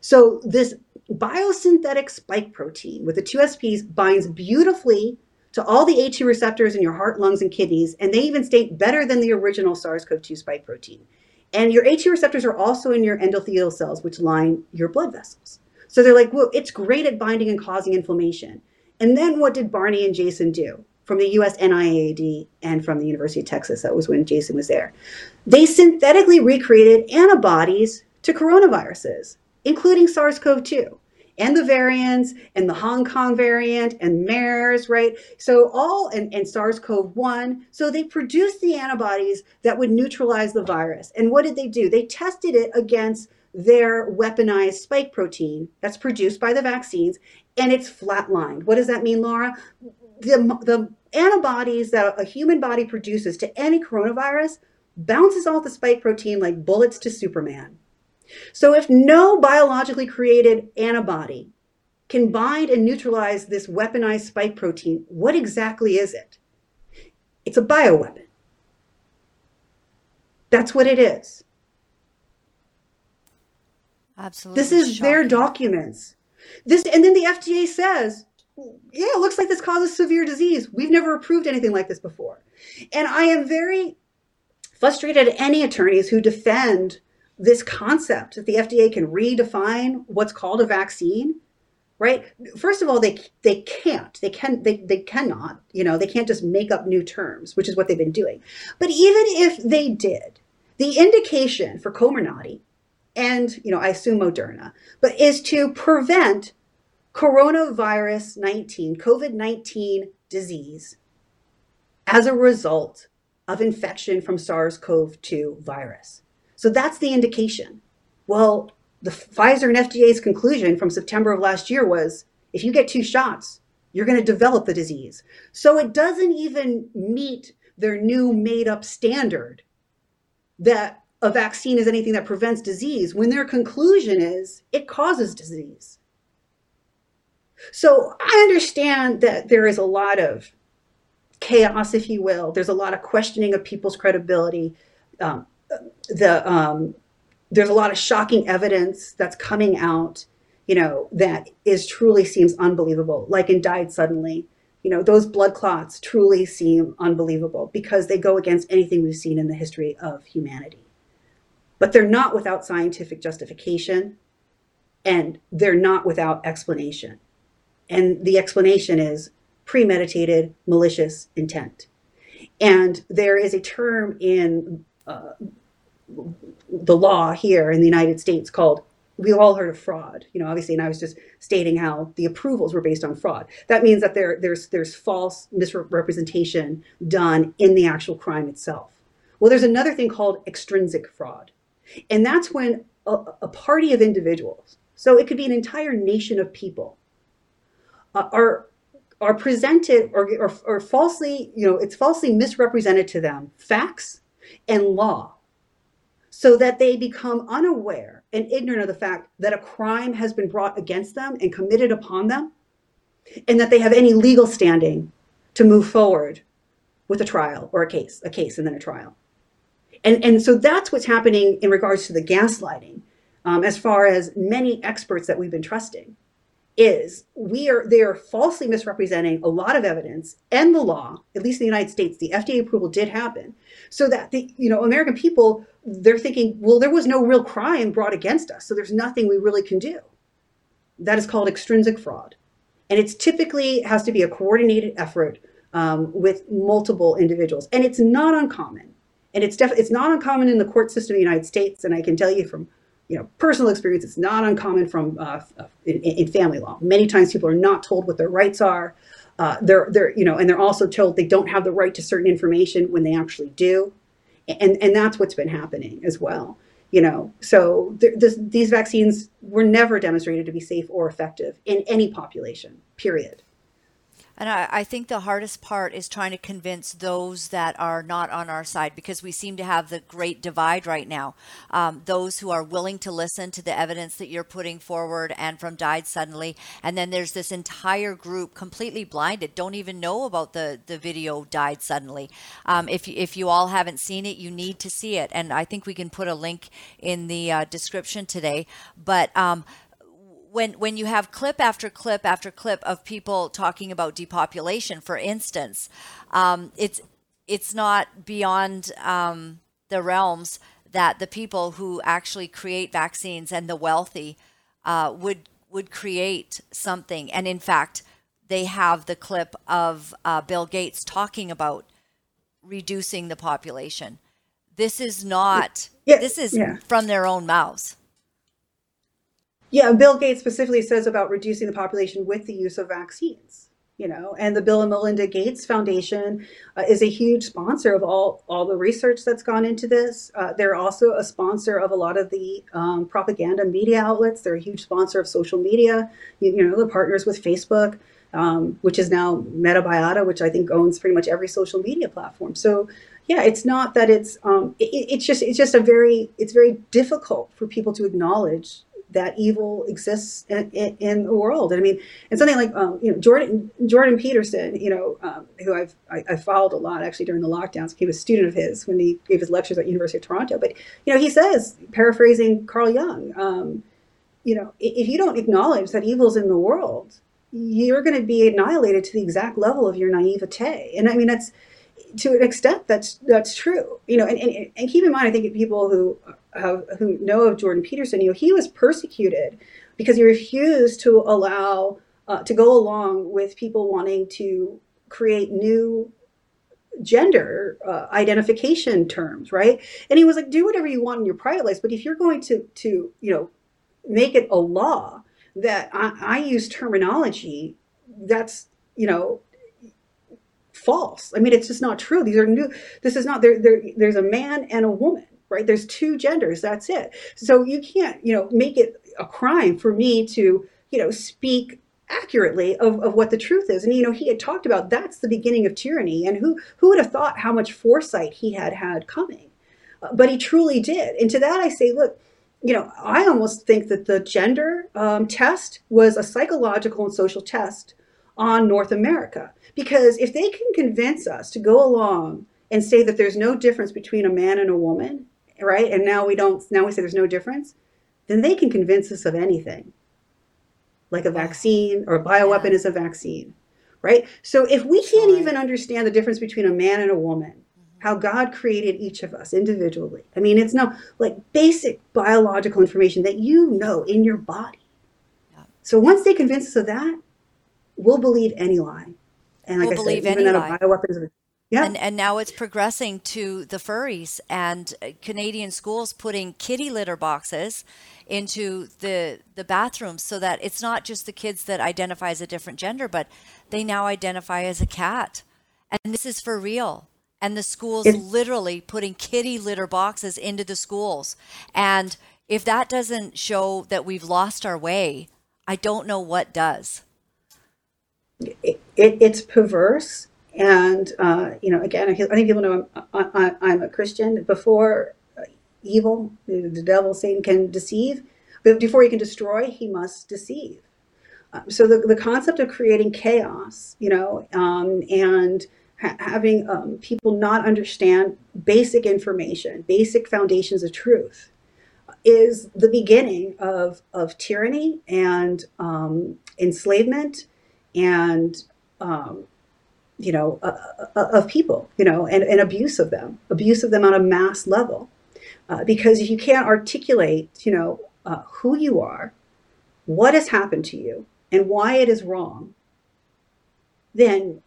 So, this biosynthetic spike protein with the two SPs binds beautifully to all the ACE2 receptors in your heart, lungs, and kidneys, and they even state better than the original SARS CoV 2 spike protein. And your ACE2 receptors are also in your endothelial cells, which line your blood vessels. So they're like, well, it's great at binding and causing inflammation. And then what did Barney and Jason do? From the US NIAID and from the University of Texas. That was when Jason was there. They synthetically recreated antibodies to coronaviruses, including SARS CoV 2 and the variants and the Hong Kong variant and MERS, right? So all and, and SARS-CoV-1. So they produced the antibodies that would neutralize the virus. And what did they do? They tested it against their weaponized spike protein that's produced by the vaccines and it's flatlined. What does that mean, Laura? The, the antibodies that a human body produces to any coronavirus bounces off the spike protein like bullets to Superman. So if no biologically created antibody can bind and neutralize this weaponized spike protein, what exactly is it? It's a bioweapon. That's what it is. Absolutely. This is their documents. This and then the FDA says, yeah, it looks like this causes severe disease. We've never approved anything like this before. And I am very frustrated at any attorneys who defend this concept that the FDA can redefine what's called a vaccine right first of all they they can't they can they, they cannot you know they can't just make up new terms which is what they've been doing but even if they did the indication for comirnaty and you know i assume moderna but is to prevent coronavirus 19 covid-19 disease as a result of infection from sars-cov-2 virus so that's the indication well the Pfizer and FDA's conclusion from September of last year was if you get two shots, you're going to develop the disease. So it doesn't even meet their new made up standard that a vaccine is anything that prevents disease when their conclusion is it causes disease. So I understand that there is a lot of chaos, if you will. There's a lot of questioning of people's credibility. Um, the um, there's a lot of shocking evidence that's coming out, you know, that is truly seems unbelievable, like in Died Suddenly. You know, those blood clots truly seem unbelievable because they go against anything we've seen in the history of humanity. But they're not without scientific justification and they're not without explanation. And the explanation is premeditated, malicious intent. And there is a term in uh, the law here in the United States called we've all heard of fraud, you know, obviously, and I was just stating how the approvals were based on fraud. That means that there, there's there's false misrepresentation done in the actual crime itself. Well, there's another thing called extrinsic fraud, and that's when a, a party of individuals, so it could be an entire nation of people, are are presented or, or, or falsely, you know, it's falsely misrepresented to them facts and law so that they become unaware and ignorant of the fact that a crime has been brought against them and committed upon them, and that they have any legal standing to move forward with a trial or a case, a case and then a trial. And, and so that's what's happening in regards to the gaslighting, um, as far as many experts that we've been trusting is we are they are falsely misrepresenting a lot of evidence and the law at least in the united states the fda approval did happen. So that the you know american people they're thinking well there was no real crime brought against us so there's nothing we really can do. That is called extrinsic fraud. And it's typically has to be a coordinated effort um, with multiple individuals. And it's not uncommon. And it's def- it's not uncommon in the court system of the united states and i can tell you from you know, personal experience. It's not uncommon from uh, in, in, family law. Many times people are not told what their rights are. Uh, they're they're you know, and they're also told they don't have the right to certain information when they actually do, and and that's what's been happening as well. You know, so th- this, these vaccines were never demonstrated to be safe or effective in any population. Period. And I, I, think the hardest part is trying to convince those that are not on our side because we seem to have the great divide right now. Um, those who are willing to listen to the evidence that you're putting forward and from Died Suddenly. And then there's this entire group completely blinded, don't even know about the, the video Died Suddenly. Um, if, if you all haven't seen it, you need to see it. And I think we can put a link in the uh, description today. But um, when when you have clip after clip after clip of people talking about depopulation, for instance, um, it's it's not beyond um, the realms that the people who actually create vaccines and the wealthy uh, would would create something. And in fact, they have the clip of uh, Bill Gates talking about reducing the population. This is not. Yeah, this is yeah. from their own mouths. Yeah, Bill Gates specifically says about reducing the population with the use of vaccines. You know, and the Bill and Melinda Gates Foundation uh, is a huge sponsor of all all the research that's gone into this. Uh, they're also a sponsor of a lot of the um, propaganda media outlets. They're a huge sponsor of social media. You, you know, the partners with Facebook, um, which is now Metabiota, which I think owns pretty much every social media platform. So yeah, it's not that it's um, it, it's just it's just a very it's very difficult for people to acknowledge that evil exists in, in, in, the world. And I mean, and something like um, you know Jordan Jordan Peterson, you know, um, who I've I, I, followed a lot actually during the lockdowns. He was a student of his when he gave his lectures at University of Toronto. But you know, he says, paraphrasing Carl Jung, um, you know, if you don't acknowledge that evil's in the world, you're going to be annihilated to the exact level of your naivete. And I mean, that's to an extent that's that's true. You know, and, and, and keep in mind, I think people who have, who know of Jordan Peterson, you know, he was persecuted because he refused to allow uh, to go along with people wanting to create new gender uh, identification terms, right? And he was like, do whatever you want in your private life, but if you're going to to you know make it a law that I, I use terminology that's you know false. I mean, it's just not true. These are new. This is not there. there there's a man and a woman, right? There's two genders. That's it. So you can't you know make it a crime for me to you know speak accurately of, of what the truth is. And you know, he had talked about that's the beginning of tyranny, and who who would have thought how much foresight he had had coming, uh, but he truly did. And to that I say, look, you know, I almost think that the gender um, test was a psychological and social test on North America because if they can convince us to go along and say that there's no difference between a man and a woman, right? And now we don't. Now we say there's no difference. Then they can convince us of anything like a vaccine or a bioweapon yeah. is a vaccine, right? So if we can't even understand the difference between a man and a woman, mm-hmm. how God created each of us individually, I mean, it's no like basic biological information that you know in your body. Yeah. So once they convince us of that, we'll believe any lie. And like we'll I believe said, even that a bioweapon is yeah. And, and now it's progressing to the furries and uh, Canadian schools putting kitty litter boxes into the the bathrooms so that it's not just the kids that identify as a different gender, but they now identify as a cat. And this is for real. And the schools it's, literally putting kitty litter boxes into the schools. And if that doesn't show that we've lost our way, I don't know what does. It, it, it's perverse and, uh, you know, again, I think people know I'm, I, am a Christian. Before evil, the devil, Satan can deceive, but before he can destroy, he must deceive. Um, so the, the concept of creating chaos, you know, um, and ha- having um, people not understand basic information, basic foundations of truth, is the beginning of, of tyranny and um, enslavement and um, you know, uh, uh, of people, you know, and, and abuse of them, abuse of them on a mass level. Uh, because if you can't articulate, you know, uh, who you are, what has happened to you, and why it is wrong, then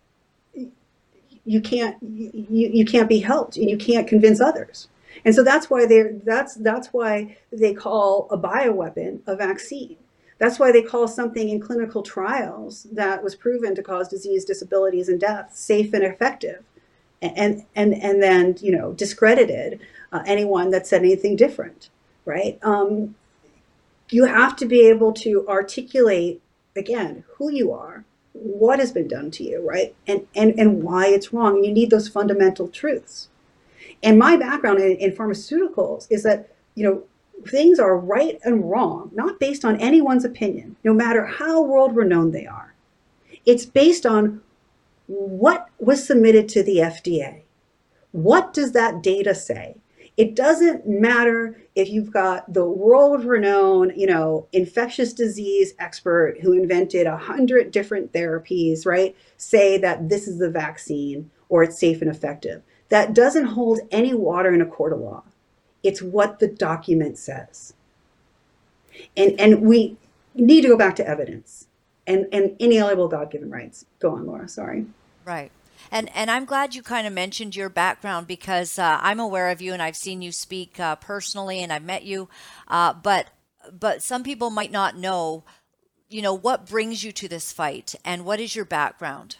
you can't you, you can't be helped, and you can't convince others. And so that's why they that's that's why they call a bioweapon a vaccine that's why they call something in clinical trials that was proven to cause disease, disabilities, and death safe and effective, and and and then you know discredited uh, anyone that said anything different, right? Um, you have to be able to articulate again who you are, what has been done to you, right, and and and why it's wrong. And you need those fundamental truths. And my background in, in pharmaceuticals is that you know things are right and wrong, not based on anyone's opinion, no matter how world renowned they are. It's based on what was submitted to the FDA. What does that data say? It doesn't matter if you've got the world renowned, you know, infectious disease expert who invented a hundred different therapies, right? Say that this is the vaccine or it's safe and effective. That doesn't hold any water in a court of law. It's what the document says. And, and we need to go back to evidence and, and inalienable God given rights. Go on, Laura. Sorry. Right. And, and I'm glad you kind of mentioned your background because uh, I'm aware of you and I've seen you speak uh, personally and I've met you. Uh, but but some people might not know, you know, what brings you to this fight and what is your background?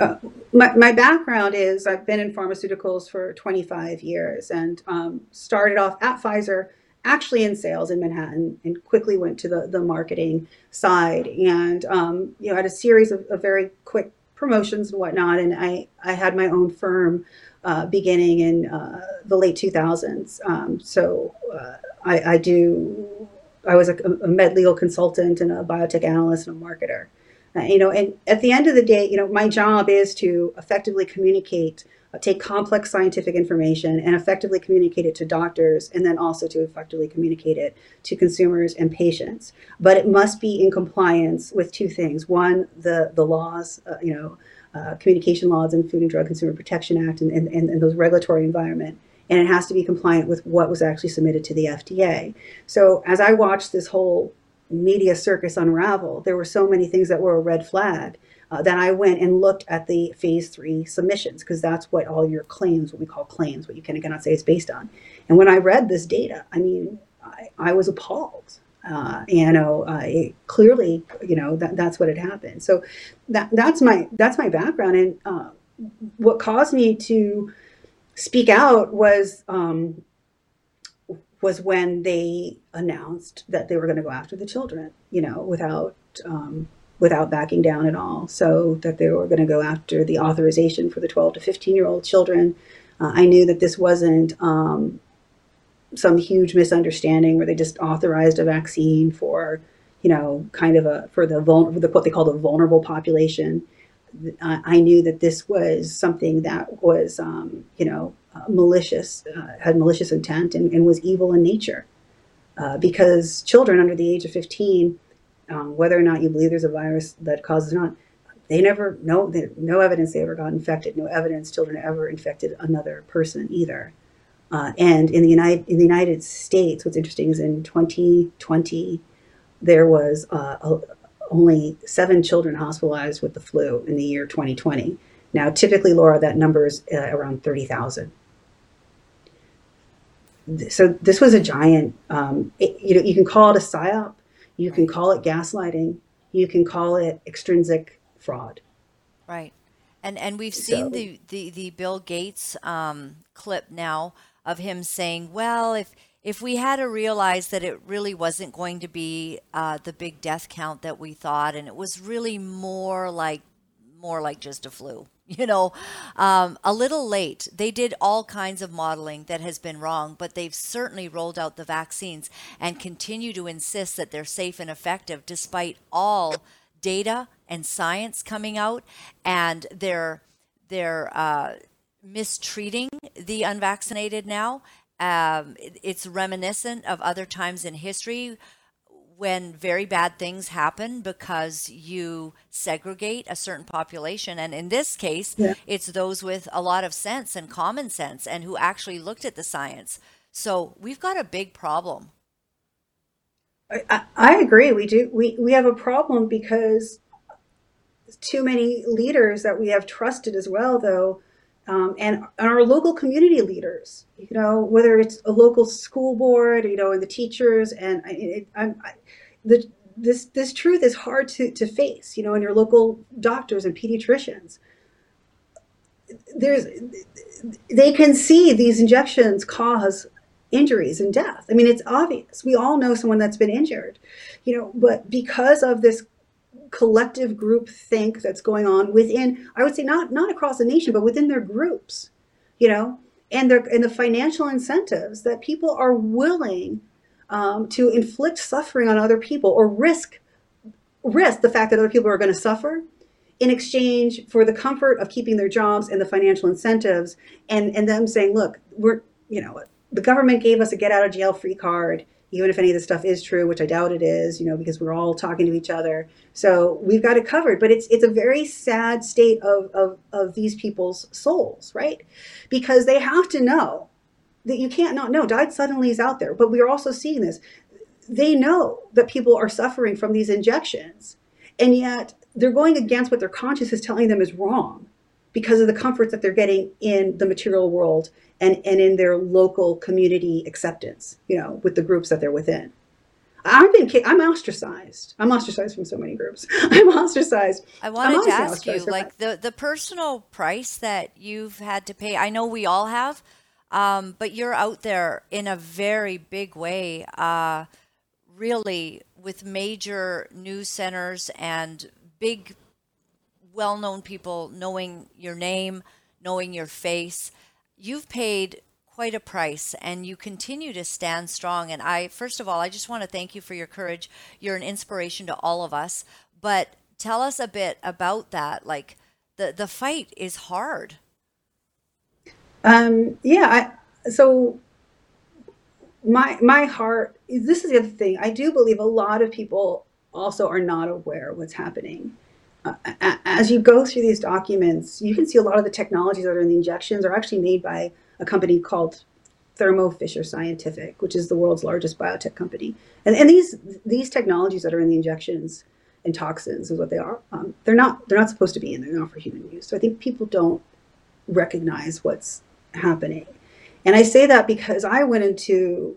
Uh, my, background is I've been in pharmaceuticals for 25 years and um, started off at Pfizer, actually in sales in Manhattan, and quickly went to the, the marketing side. And um, you know, had a series of, of, very quick promotions and whatnot. And I, I had my own firm uh, beginning in uh, the late 2000s. Um, so uh, I, I, do. I was a, a med legal consultant and a biotech analyst and a marketer. Uh, you know, and at the end of the day, you know, my job is to effectively communicate uh, take complex scientific information and effectively communicate it to doctors and then also to effectively communicate it to consumers and patients. But it must be in compliance with two things. One, the, the laws, uh, you know, uh, communication laws and Food and Drug Consumer Protection Act and, and, and those regulatory environment. And it has to be compliant with what was actually submitted to the FDA. So as I watched this whole media circus unravel, there were so many things that were a red flag uh, I went and looked at the phase three submissions because that's what all your claims, what we call claims, what you can and cannot say is based on. And when I read this data, I mean, I, I was appalled. Uh, you know, uh, it, clearly, you know that that's what had happened. So that that's my that's my background, and uh, what caused me to speak out was um, was when they announced that they were going to go after the children. You know, without um, without backing down at all. So that they were going to go after the authorization for the 12 to 15 year old children. Uh, I knew that this wasn't um, some huge misunderstanding where they just authorized a vaccine for, you know, kind of a for the vulnerable, what they call the vulnerable population. I knew that this was something that was, um, you know, malicious, uh, had malicious intent, and, and, was evil in nature. Uh, because children under the age of 15 um, whether or not you believe there's a virus that causes it not, they never, no, they, no evidence they ever got infected, no evidence children ever infected another person either. Uh, and in the United in the United States, what's interesting is in 2020 there was uh, a, only seven children hospitalized with the flu in the year 2020. Now, typically, Laura, that number is uh, around 30,000. So this was a giant. Um, it, you know, you can call it a psyop, you can call it gaslighting. You can call it extrinsic fraud. Right. And and we've seen so, the, the, the Bill Gates um, clip now of him saying, well, if if we had to realize that it really wasn't going to be uh, the big death count that we thought, and it was really more like more like just a flu, you know, um, a little late. They did all kinds of modeling that has been wrong, but they've certainly rolled out the vaccines and continue to insist that they're safe and effective despite all data and science coming out and they're they're uh, mistreating the unvaccinated now um, it's reminiscent of other times in history when very bad things happen because you segregate a certain population. And in this case, yeah. it's those with a lot of sense and common sense and who actually looked at the science. So we've got a big problem. I, I agree. We do. We, we have a problem because too many leaders that we have trusted as well, though, um, and our local community leaders, you know, whether it's a local school board, you know, and the teachers, and it, I, the, this this truth is hard to, to face, you know, in your local doctors and pediatricians. There's they can see these injections cause injuries and death. I mean, it's obvious. We all know someone that's been injured, you know, but because of this collective group think that's going on within i would say not not across the nation but within their groups you know? And their and the financial incentives that people are willing um, to inflict suffering on other people or risk risk the fact that other people are going to suffer in exchange for the comfort of keeping their jobs and the financial incentives and and them saying look we're you know the government gave us a get out of jail free card even if any of this stuff is true, which I doubt it is, you know, because we're all talking to each other. So we've got it covered. But it's it's a very sad state of of, of these people's souls, right? Because they have to know that you can't not know. Died suddenly is out there. But we are also seeing this. They know that people are suffering from these injections, and yet they're going against what their conscience is telling them is wrong because of the comforts that they're getting in the material world and, and in their local community acceptance, you know, with the groups that they're within. I've been I'm ostracized. I'm ostracized from so many groups. I'm ostracized. I wanted to ask you, like the the personal price that you've had to pay. I know we all have, um, but you're out there in a very big way, uh, really, with major news centers and big well known people knowing your name, knowing your face. You've paid quite a price and you continue to stand strong. And I, first of all, I just want to thank you for your courage. You're an inspiration to all of us. But tell us a bit about that. Like the, the fight is hard. Um, yeah. I, so my my heart. This is the other thing. I do believe a lot of people also are not aware what's happening. As you go through these documents, you can see a lot of the technologies that are in the injections are actually made by a company called Thermo Fisher Scientific, which is the world's largest biotech company. And, and these these technologies that are in the injections and toxins is what they are. Um, they're not they're not supposed to be in there. They're not for human use. So I think people don't recognize what's happening. And I say that because I went into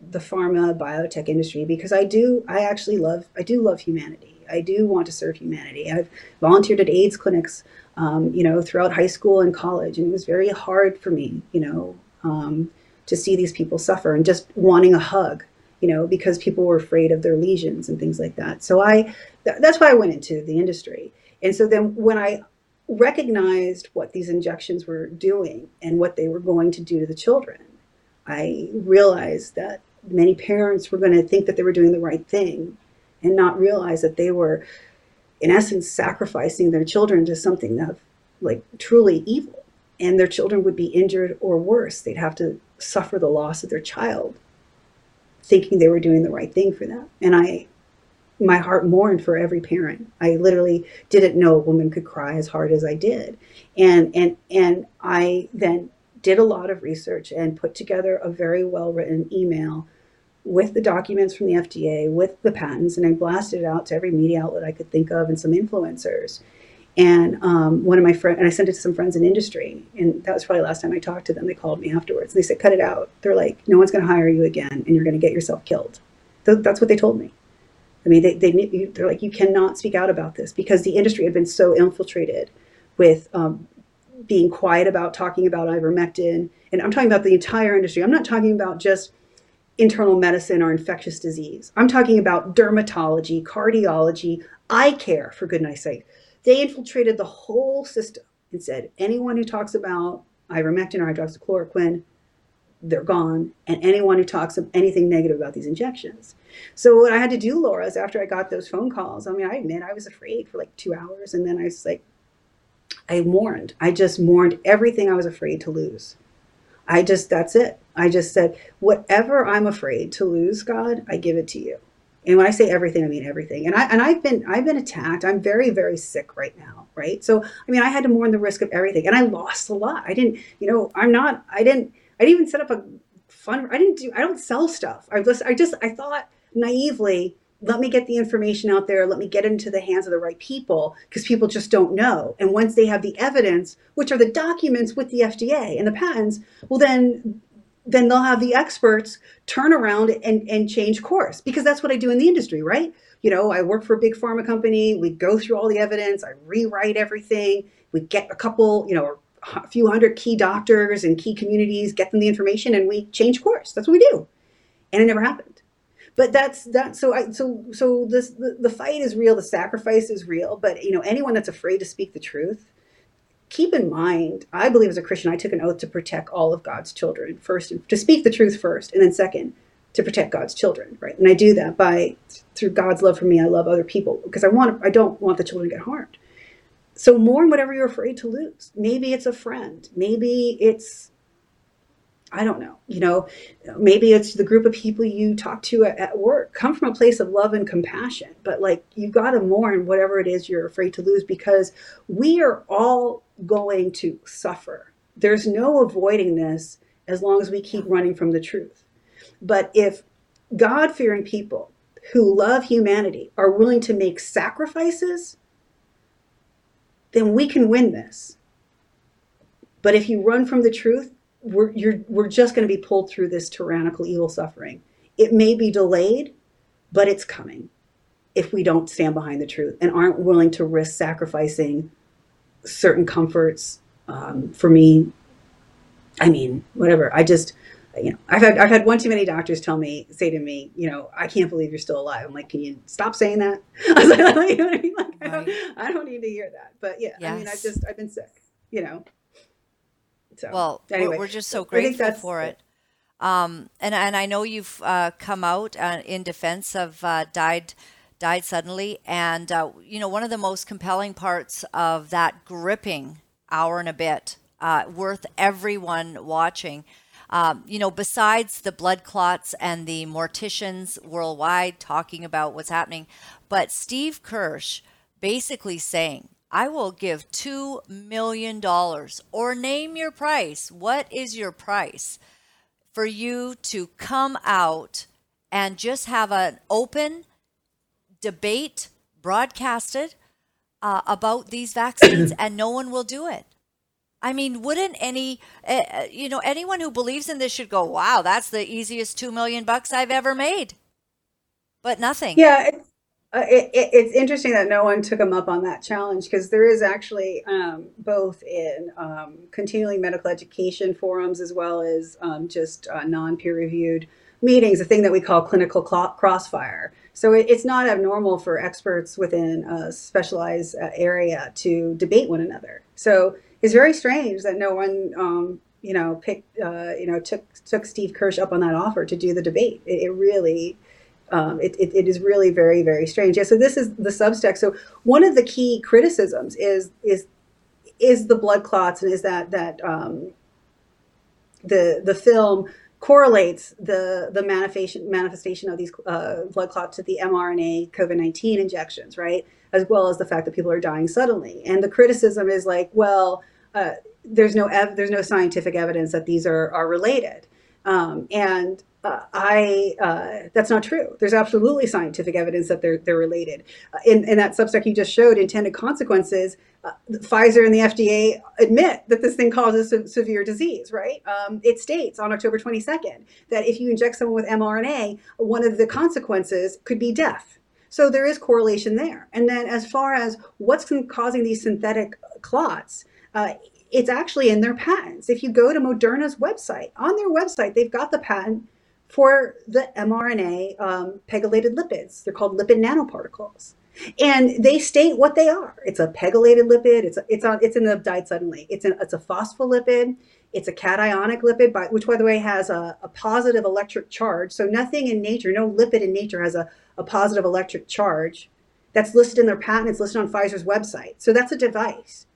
the pharma biotech industry because I do I actually love I do love humanity. I do want to serve humanity. I've volunteered at AIDS clinics, um, you know, throughout high school and college, and it was very hard for me, you know, um, to see these people suffer and just wanting a hug, you know, because people were afraid of their lesions and things like that. So I, th- that's why I went into the industry. And so then when I recognized what these injections were doing and what they were going to do to the children, I realized that many parents were going to think that they were doing the right thing and not realize that they were, in essence, sacrificing their children to something that, like, truly evil. And their children would be injured or worse. They'd have to suffer the loss of their child, thinking they were doing the right thing for them. And I, my heart mourned for every parent. I literally didn't know a woman could cry as hard as I did. And and and I then did a lot of research and put together a very well written email with the documents from the FDA, with the patents, and I blasted it out to every media outlet I could think of and some influencers. And um, one of my friends, and I sent it to some friends in industry, and that was probably the last time I talked to them. They called me afterwards. and They said, "Cut it out." They're like, "No one's going to hire you again, and you're going to get yourself killed." Th- that's what they told me. I mean, they, they they're like, "You cannot speak out about this because the industry had been so infiltrated with um, being quiet about talking about ivermectin." And I'm talking about the entire industry. I'm not talking about just internal medicine or infectious disease. I'm talking about dermatology, cardiology, eye care, for goodness sake. They infiltrated the whole system and said anyone who talks about ivermectin or hydroxychloroquine, they're gone. And anyone who talks of anything negative about these injections. So what I had to do, Laura, is after I got those phone calls, I mean, I admit I was afraid for like two hours. And then I was like, I mourned. I just mourned everything I was afraid to lose. I just, that's it. I just said, whatever I'm afraid to lose, God, I give it to you. And when I say everything, I mean everything. And I and I've been I've been attacked. I'm very very sick right now, right? So I mean, I had to mourn the risk of everything, and I lost a lot. I didn't, you know, I'm not. I didn't. I didn't even set up a fund. I didn't do. I don't sell stuff. I just. I just. I thought naively let me get the information out there. Let me get into the hands of the right people because people just don't know. And once they have the evidence which are the documents with the fda and the patents well then then they'll have the experts turn around and, and change course because that's what i do in the industry right? You know i work for a big pharma company. We go through all the evidence. I rewrite everything. We get a couple you know a few hundred key doctors and key communities get them the information and we change course. That's what we do. And it never happened but that's that so i so so this the, the fight is real the sacrifice is real but you know anyone that's afraid to speak the truth keep in mind i believe as a christian i took an oath to protect all of god's children first to speak the truth first and then second to protect god's children right? And i do that by through god's love for me i love other people because i want i don't want the children to get harmed. So mourn whatever you're afraid to lose. Maybe it's a friend. Maybe it's I don't know, you know, maybe it's the group of people you talk to at, at work. Come from a place of love and compassion, but like you got to mourn whatever it is you're afraid to lose because we are all going to suffer. There's no avoiding this as long as we keep running from the truth. But if God fearing people who love humanity are willing to make sacrifices, then we can win this. But if you run from the truth, we're you're we're just going to be pulled through this tyrannical evil suffering. It may be delayed, but it's coming if we don't stand behind the truth and aren't willing to risk sacrificing certain comforts. Um, for me, I mean, whatever. I just, you know, I've had I've had one too many doctors tell me, say to me, you know, I can't believe you're still alive. I'm like, can you stop saying that? I was like, you know I, mean? like I, don't, I don't need to hear that. But yeah, yes. I mean, I've just I've been sick, you know. So, well, anyway, we're just so grateful for it. Um, and and I know you've uh, come out uh, in defense of uh, died died suddenly, and uh, you know one of the most compelling parts of that gripping hour and a bit uh, worth everyone watching. Um, you know, besides the blood clots and the morticians worldwide talking about what's happening, but Steve Kirsch basically saying, I will give $2 million or name your price. What is your price for you to come out and just have an open debate broadcasted uh, about these vaccines and no one will do it? I mean, wouldn't any, uh, you know, anyone who believes in this should go, wow, that's the easiest two million bucks I've ever made. But nothing. Yeah, it's, uh, it, it, it's interesting that no one took them up on that challenge because there is actually um, both in um, continuing medical education forums as well as um, just uh, non peer reviewed meetings, a thing that we call clinical crossfire. So it, it's not abnormal for experts within a specialized uh, area to debate one another. So it's very strange that no one, um, you know, picked, uh, you know, took took Steve Kirsch up on that offer to do the debate. It really, um, it, it, it is really very very strange. Yeah. So this is the Substack. So one of the key criticisms is is is the blood clots and is that that um, the the film correlates the the manifestation manifestation of these uh, blood clots to the mRNA COVID nineteen injections, right? As well as the fact that people are dying suddenly. And the criticism is like, well, uh, there's no ev- there's no scientific evidence that these are are related, um, and uh, I uh, that's not true. There's absolutely scientific evidence that they're they're related. Uh, in, in that Substack you just showed, intended consequences. Uh, Pfizer and the FDA admit that this thing causes se- severe disease. Right? Um, it states on October 22nd that if you inject someone with mRNA, one of the consequences could be death. So there is correlation there. And then as far as what's causing these synthetic clots, uh, it's actually in their patents. If you go to Moderna's website, on their website, they've got the patent for the mRNA um, pegylated lipids. They're called lipid nanoparticles. And they state what they are. It's a pegylated lipid. It's a, it's on it's in the died suddenly. It's an, it's a phospholipid. It's a cationic lipid, by, which by the way has a, a, positive electric charge. So nothing in nature, no lipid in nature has a, a positive electric charge. That's listed in their patent. It's listed on Pfizer's website. So that's a device.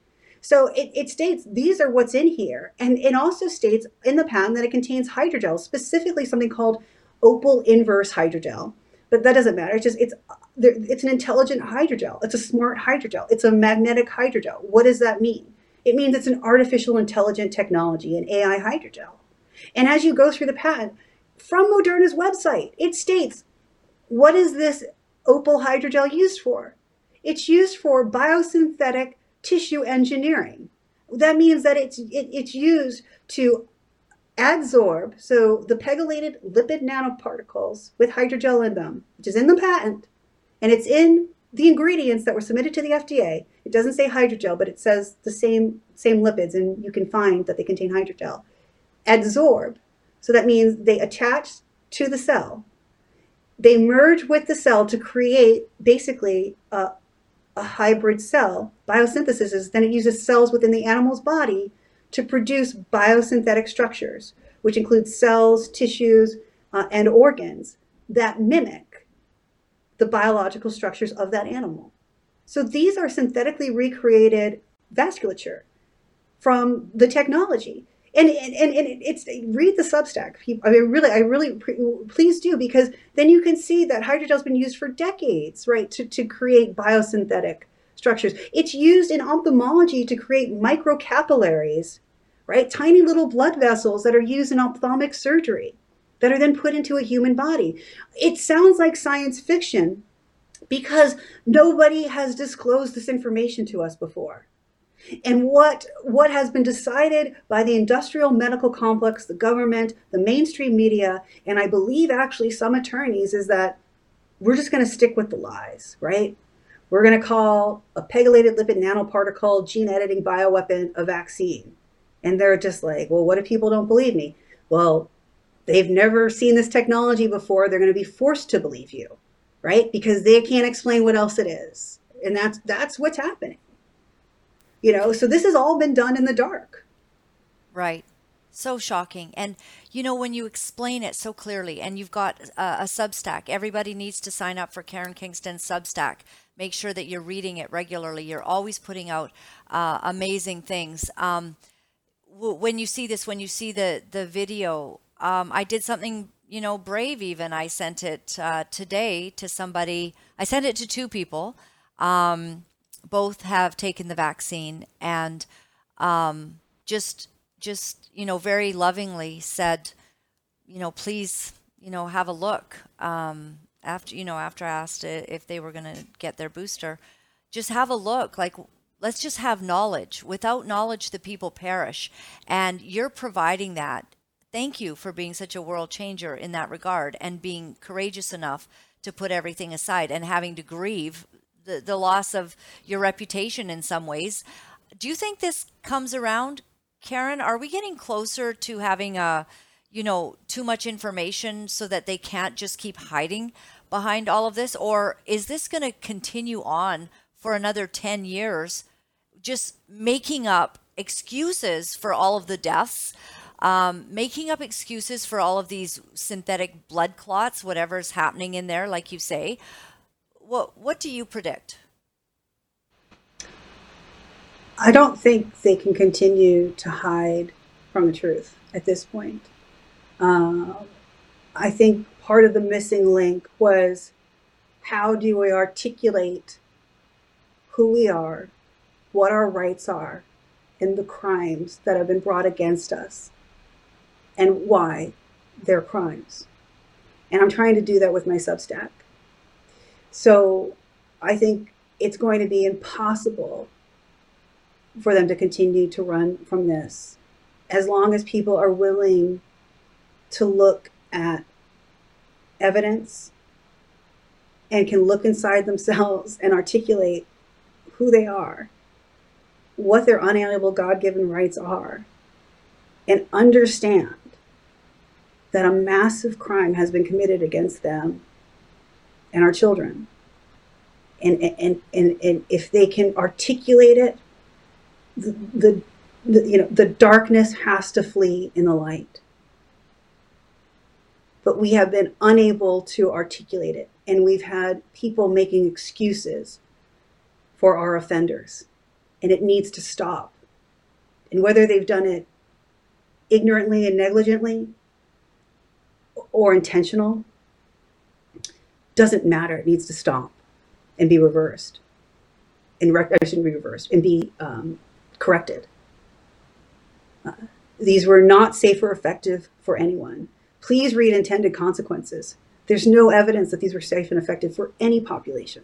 So it, it states these are what's in here. And it also states in the patent that it contains hydrogel, specifically something called opal inverse hydrogel. But that doesn't matter. It's just it's it's an intelligent hydrogel. It's a smart hydrogel. It's a magnetic hydrogel. What does that mean? It means it's an artificial intelligent technology, an AI hydrogel. And as you go through the patent, from Moderna's website, it states what is this opal hydrogel used for? It's used for biosynthetic tissue engineering. That means that it's, it, it's used to adsorb, so the pegylated lipid nanoparticles with hydrogel in them, which is in the patent, and it's in the ingredients that were submitted to the FDA. It doesn't say hydrogel, but it says the same same lipids, and you can find that they contain hydrogel. Adsorb, so that means they attach to the cell. They merge with the cell to create basically a, a hybrid cell. Biosynthesis is then it uses cells within the animal's body to produce biosynthetic structures, which include cells, tissues, uh, and organs that mimic the biological structures of that animal. So these are synthetically recreated vasculature from the technology. And, and, and it's read the Substack. I mean, really, I really please do because then you can see that hydrogel's been used for decades, right, to, to create biosynthetic structures. It's used in ophthalmology to create microcapillaries, right, tiny little blood vessels that are used in ophthalmic surgery that are then put into a human body. It sounds like science fiction because nobody has disclosed this information to us before. And what, what has been decided by the industrial medical complex, the government, the mainstream media, and I believe actually some attorneys is that we're just going to stick with the lies, right? We're going to call a pegylated lipid nanoparticle gene editing bioweapon a vaccine. And they're just like, well, what if people don't believe me? Well, they've never seen this technology before. They're going to be forced to believe you, right? Because they can't explain what else it is. And that's that's what's happening. You know, so this has all been done in the dark. Right. So shocking. And, you know, when you explain it so clearly, and you've got a, a Substack, everybody needs to sign up for Karen Kingston's Substack. Make sure that you're reading it regularly. You're always putting out uh, amazing things. Um, when you see this, when you see the the video, um, I did something you know brave. Even I sent it uh, today to somebody. I sent it to two people. Um, both have taken the vaccine and um, just just you know very lovingly said, you know, please you know have a look. Um, after you know after I asked if they were going to get their booster, just have a look. Like let's just have knowledge. Without knowledge, the people perish, and you're providing that. Thank you for being such a world changer in that regard and being courageous enough to put everything aside and having to grieve the, the loss of your reputation in some ways. Do you think this comes around, Karen? Are we getting closer to having a, you know, too much information so that they can't just keep hiding behind all of this? Or is this going to continue on for another 10 years, just making up excuses for all of the deaths? Um, making up excuses for all of these synthetic blood clots, whatever's happening in there, like you say, what what do you predict? I don't think they can continue to hide from the truth at this point. Uh, I think part of the missing link was how do we articulate who we are, what our rights are, and the crimes that have been brought against us, and why they're crimes. And I'm trying to do that with my Substack. So I think it's going to be impossible for them to continue to run from this. As long as people are willing to look at evidence and can look inside themselves and articulate who they are, what their unalienable God given rights are, and understand that a massive crime has been committed against them and our children. And, and, and, and if they can articulate it, the, the, you know, the darkness has to flee in the light. But we have been unable to articulate it. And we've had people making excuses for our offenders. And it needs to stop. And whether they've done it ignorantly and negligently or intentional, doesn't matter. It needs to stop and be reversed. And rec- shouldn't be reversed and be um, corrected. Uh, these were not safe or effective for anyone. Please read intended consequences. There's no evidence that these were safe and effective for any population.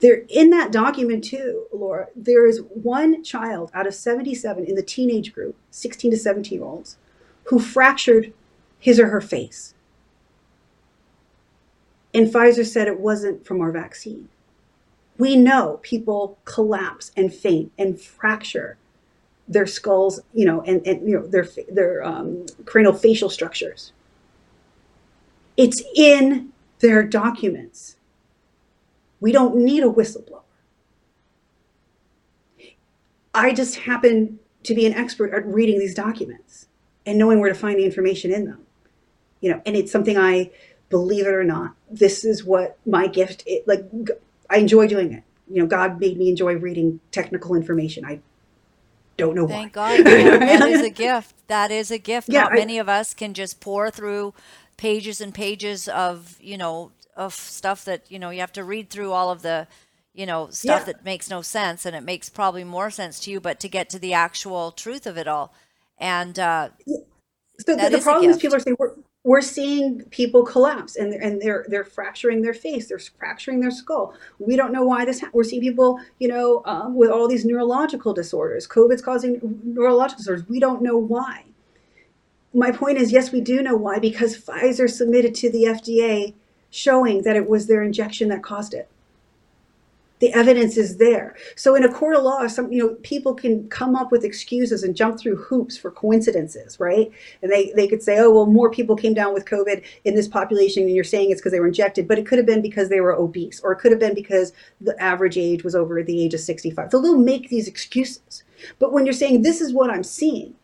There, in that document too, Laura, there is one child out of 77 in the teenage group, 16 to 17 year olds, who fractured his or her face. And Pfizer said it wasn't from our vaccine. We know people collapse and faint and fracture their skulls, you know, and, and you know their their um, cranial facial structures. It's in their documents. We don't need a whistleblower. I just happen to be an expert at reading these documents and knowing where to find the information in them. You know, and it's something I believe it or not, this is what my gift it, like I enjoy doing it. You know, God made me enjoy reading technical information. I don't know Thank why. God. that is a gift. That is a gift. Yeah, Not I- many of us can just pour through pages and pages of, you know, of stuff that, you know, you have to read through all of the, you know, stuff Yeah. that makes no sense and it makes probably more sense to you, but to get to the actual truth of it all. And uh, So the, the is problem is people are saying we're, seeing people collapse and they're, and they're they're fracturing their face, they're fracturing their skull. We don't know why this. Ha- we're seeing people, you know, um, with all these neurological disorders. COVID's causing neurological disorders. We don't know why. My point is, yes, we do know why because Pfizer submitted to the FDA showing that it was their injection that caused it. The evidence is there. So in a court of law, some you know people can come up with excuses and jump through hoops for coincidences, right? And they they could say, oh well, more people came down with COVID in this population, and you're saying it's because they were injected, but it could have been because they were obese, or it could have been because the average age was over the age of 65. So they'll make these excuses. But when you're saying this is what I'm seeing,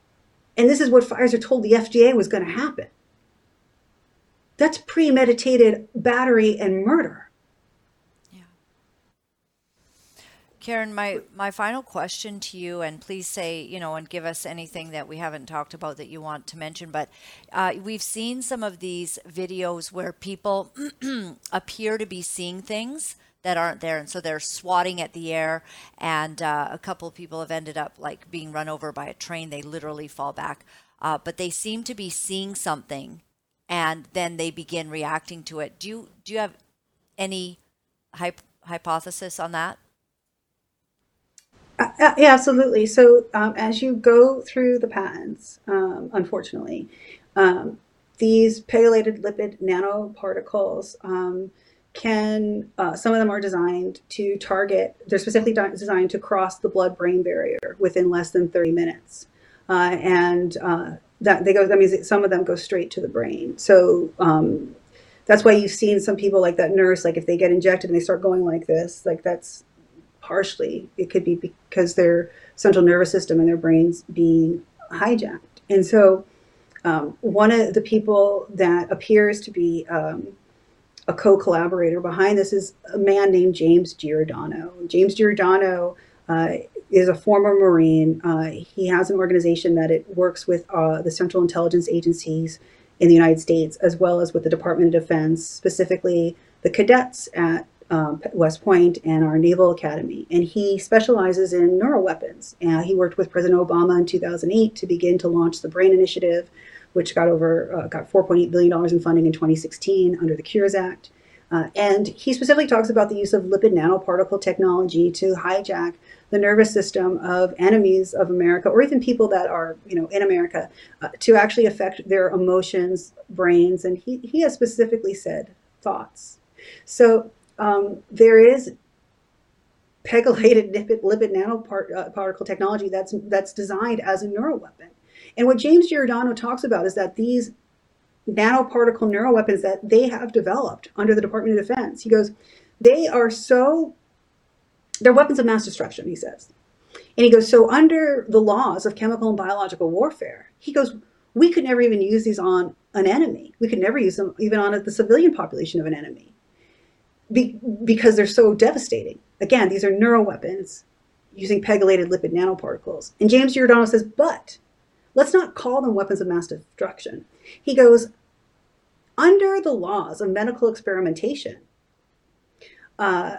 and this is what Pfizer told the FDA was going to happen, that's premeditated battery and murder. Karen, my, my final question to you, and please say, you know, and give us anything that we haven't talked about that you want to mention. But uh, we've seen some of these videos where people appear to be seeing things that aren't there. And so they're swatting at the air. And uh, a couple of people have ended up like being run over by a train. They literally fall back. Uh, but they seem to be seeing something and then they begin reacting to it. Do you, do you have any hyp- hypothesis on that? Uh, uh, yeah, absolutely. So um, as you go through the patents, um, unfortunately, um, these pegylated lipid nanoparticles um, can, uh, some of them are designed to target, they're specifically designed to cross the blood brain barrier within less than 30 minutes. Uh, and uh, that they go, that means that some of them go straight to the brain. So um, that's why you've seen some people like that nurse, like if they get injected and they start going like this, like that's partially, it could be because their central nervous system and their brains being hijacked. And so um, one of the people that appears to be um, a co-collaborator behind this is a man named James Giordano. James Giordano uh, is a former Marine. Uh, he has an organization that it works with uh, the Central Intelligence Agencies in the United States, as well as with the Department of Defense, specifically the cadets at um, West Point and our Naval Academy. And he specializes in neuroweapons. And he worked with President Obama in 2008 to begin to launch the BRAIN Initiative, which got over uh, got 4.8 billion dollars in funding in 2016 under the Cures Act. Uh, and he specifically talks about the use of lipid nanoparticle technology to hijack the nervous system of enemies of America, or even people that are, you know, in America, uh, to actually affect their emotions, brains, and he, he has specifically said thoughts. So um, there is pegylated lipid, lipid nanoparticle uh, technology that's that's designed as a neuroweapon. And what James Giordano talks about is that these nanoparticle neuroweapons that they have developed under the Department of Defense, he goes, they are so they're weapons of mass destruction, he says. And he goes, so under the laws of chemical and biological warfare, he goes, we could never even use these on an enemy. We could never use them even on the civilian population of an enemy Be, because they're so devastating. Again, these are neuroweapons using pegylated lipid nanoparticles. And James Giordano says, but let's not call them weapons of mass destruction. He goes, under the laws of medical experimentation, uh,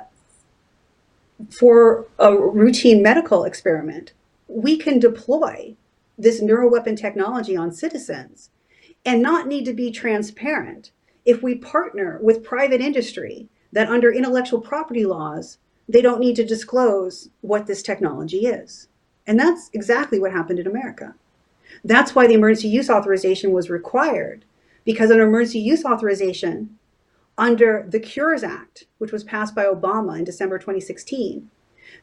for a routine medical experiment, we can deploy this neuroweapon technology on citizens and not need to be transparent if we partner with private industry that under intellectual property laws, they don't need to disclose what this technology is. And that's exactly what happened in America. That's why the emergency use authorization was required because an emergency use authorization under the Cures Act, which was passed by Obama in December 2016,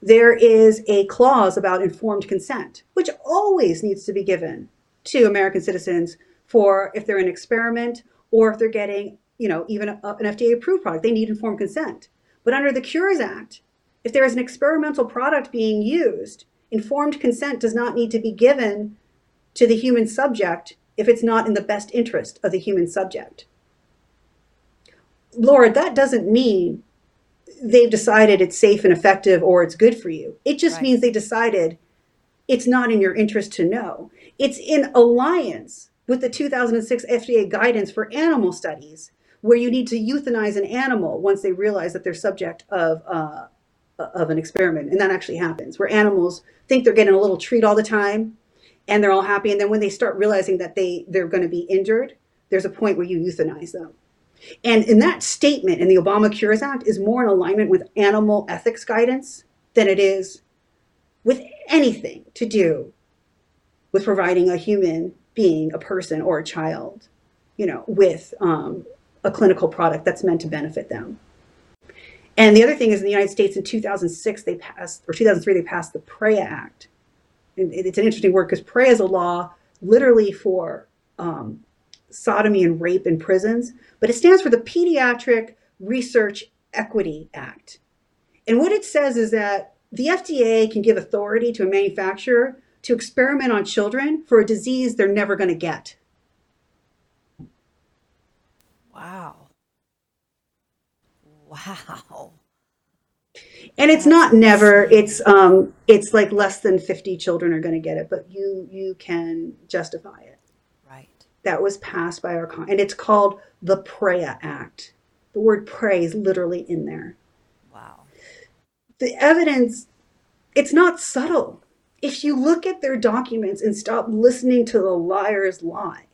there is a clause about informed consent, which always needs to be given to American citizens for if they're in an experiment or if they're getting, you know, even a, an FDA approved product, they need informed consent. But under the Cures Act, if there is an experimental product being used, informed consent does not need to be given to the human subject if it's not in the best interest of the human subject. Laura, that doesn't mean they've decided it's safe and effective or it's good for you. It just right. means they decided it's not in your interest to know. It's in alliance with the 2006 FDA guidance for animal studies, where you need to euthanize an animal once they realize that they're subject of uh, of an experiment, and that actually happens, where animals think they're getting a little treat all the time, and they're all happy, and then when they start realizing that they they're going to be injured, there's a point where you euthanize them. And in that statement in the Obama Cures Act is more in alignment with animal ethics guidance than it is with anything to do with providing a human being, a person or a child, you know, with um, a clinical product that's meant to benefit them. And the other thing is in the United States in 2006, they passed, or 2003, they passed the PREA Act. And it's an interesting word because PREA is a law literally for um, sodomy and rape in prisons, but it stands for the Pediatric Research Equity Act. And what it says is that the FDA can give authority to a manufacturer to experiment on children for a disease they're never going to get. Wow. Wow. and it's not never it's um it's like less than 50 children are going to get it but you you can justify it Right. that was passed by our con and it's called the PREA Act. The word pray is literally in there. Wow. The evidence, it's not subtle. If you look at their documents and stop listening to the liars lie,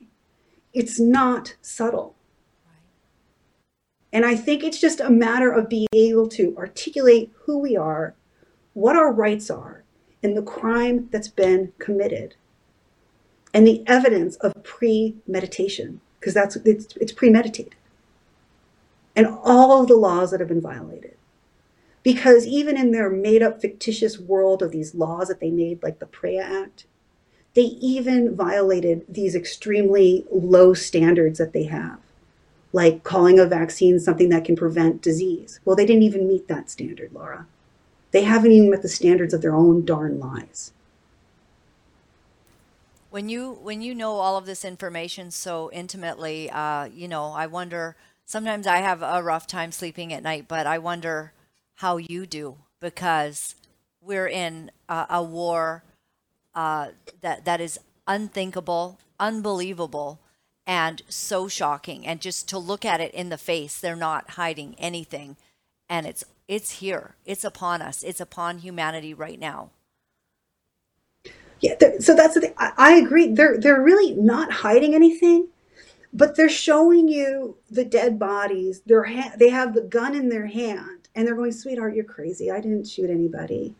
it's not subtle. And I think it's just a matter of being able to articulate who we are, what our rights are, and the crime that's been committed, and the evidence of premeditation, because that's it's, it's premeditated, and all of the laws that have been violated. Because even in their made up fictitious world of these laws that they made, like the PREA Act, they even violated these extremely low standards that they have like calling a vaccine something that can prevent disease. Well, they didn't even meet that standard, Laura. They haven't even met the standards of their own darn lies. When you when you know all of this information so intimately, uh, you know, I wonder. Sometimes I have a rough time sleeping at night, but I wonder how you do because we're in a, a war uh, that that is unthinkable, unbelievable, and so shocking. And just to look at it in the face, they're not hiding anything, and it's it's here, it's upon us, it's upon humanity right now. Yeah, so that's the thing. I, I agree. They're they're really not hiding anything, but they're showing you the dead bodies. They're ha- they have the gun in their hand, and they're going, "Sweetheart, you're crazy. I didn't shoot anybody.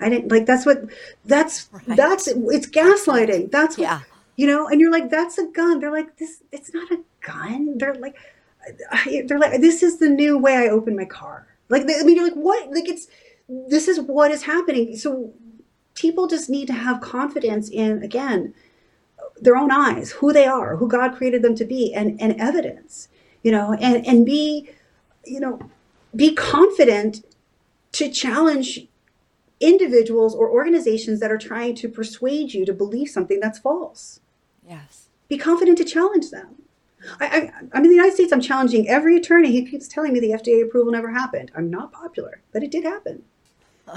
I didn't like." That's what. That's Right. that's it's gaslighting. That's what Yeah. You know. And you're like, "That's a gun." They're like, "This. It's not a gun." They're like, they're like, "This is the new way I open my car." Like, I mean, you're like, "What?" Like, it's this is what is happening. So people just need to have confidence in again their own eyes who they are who god created them to be and and evidence you know and and be you know be confident to challenge individuals or organizations that are trying to persuade you to believe something that's false Yes. be confident to challenge them I, I, I'm in the United States. I'm challenging every attorney who keeps telling me the FDA approval never happened. I'm not popular, but it did happen.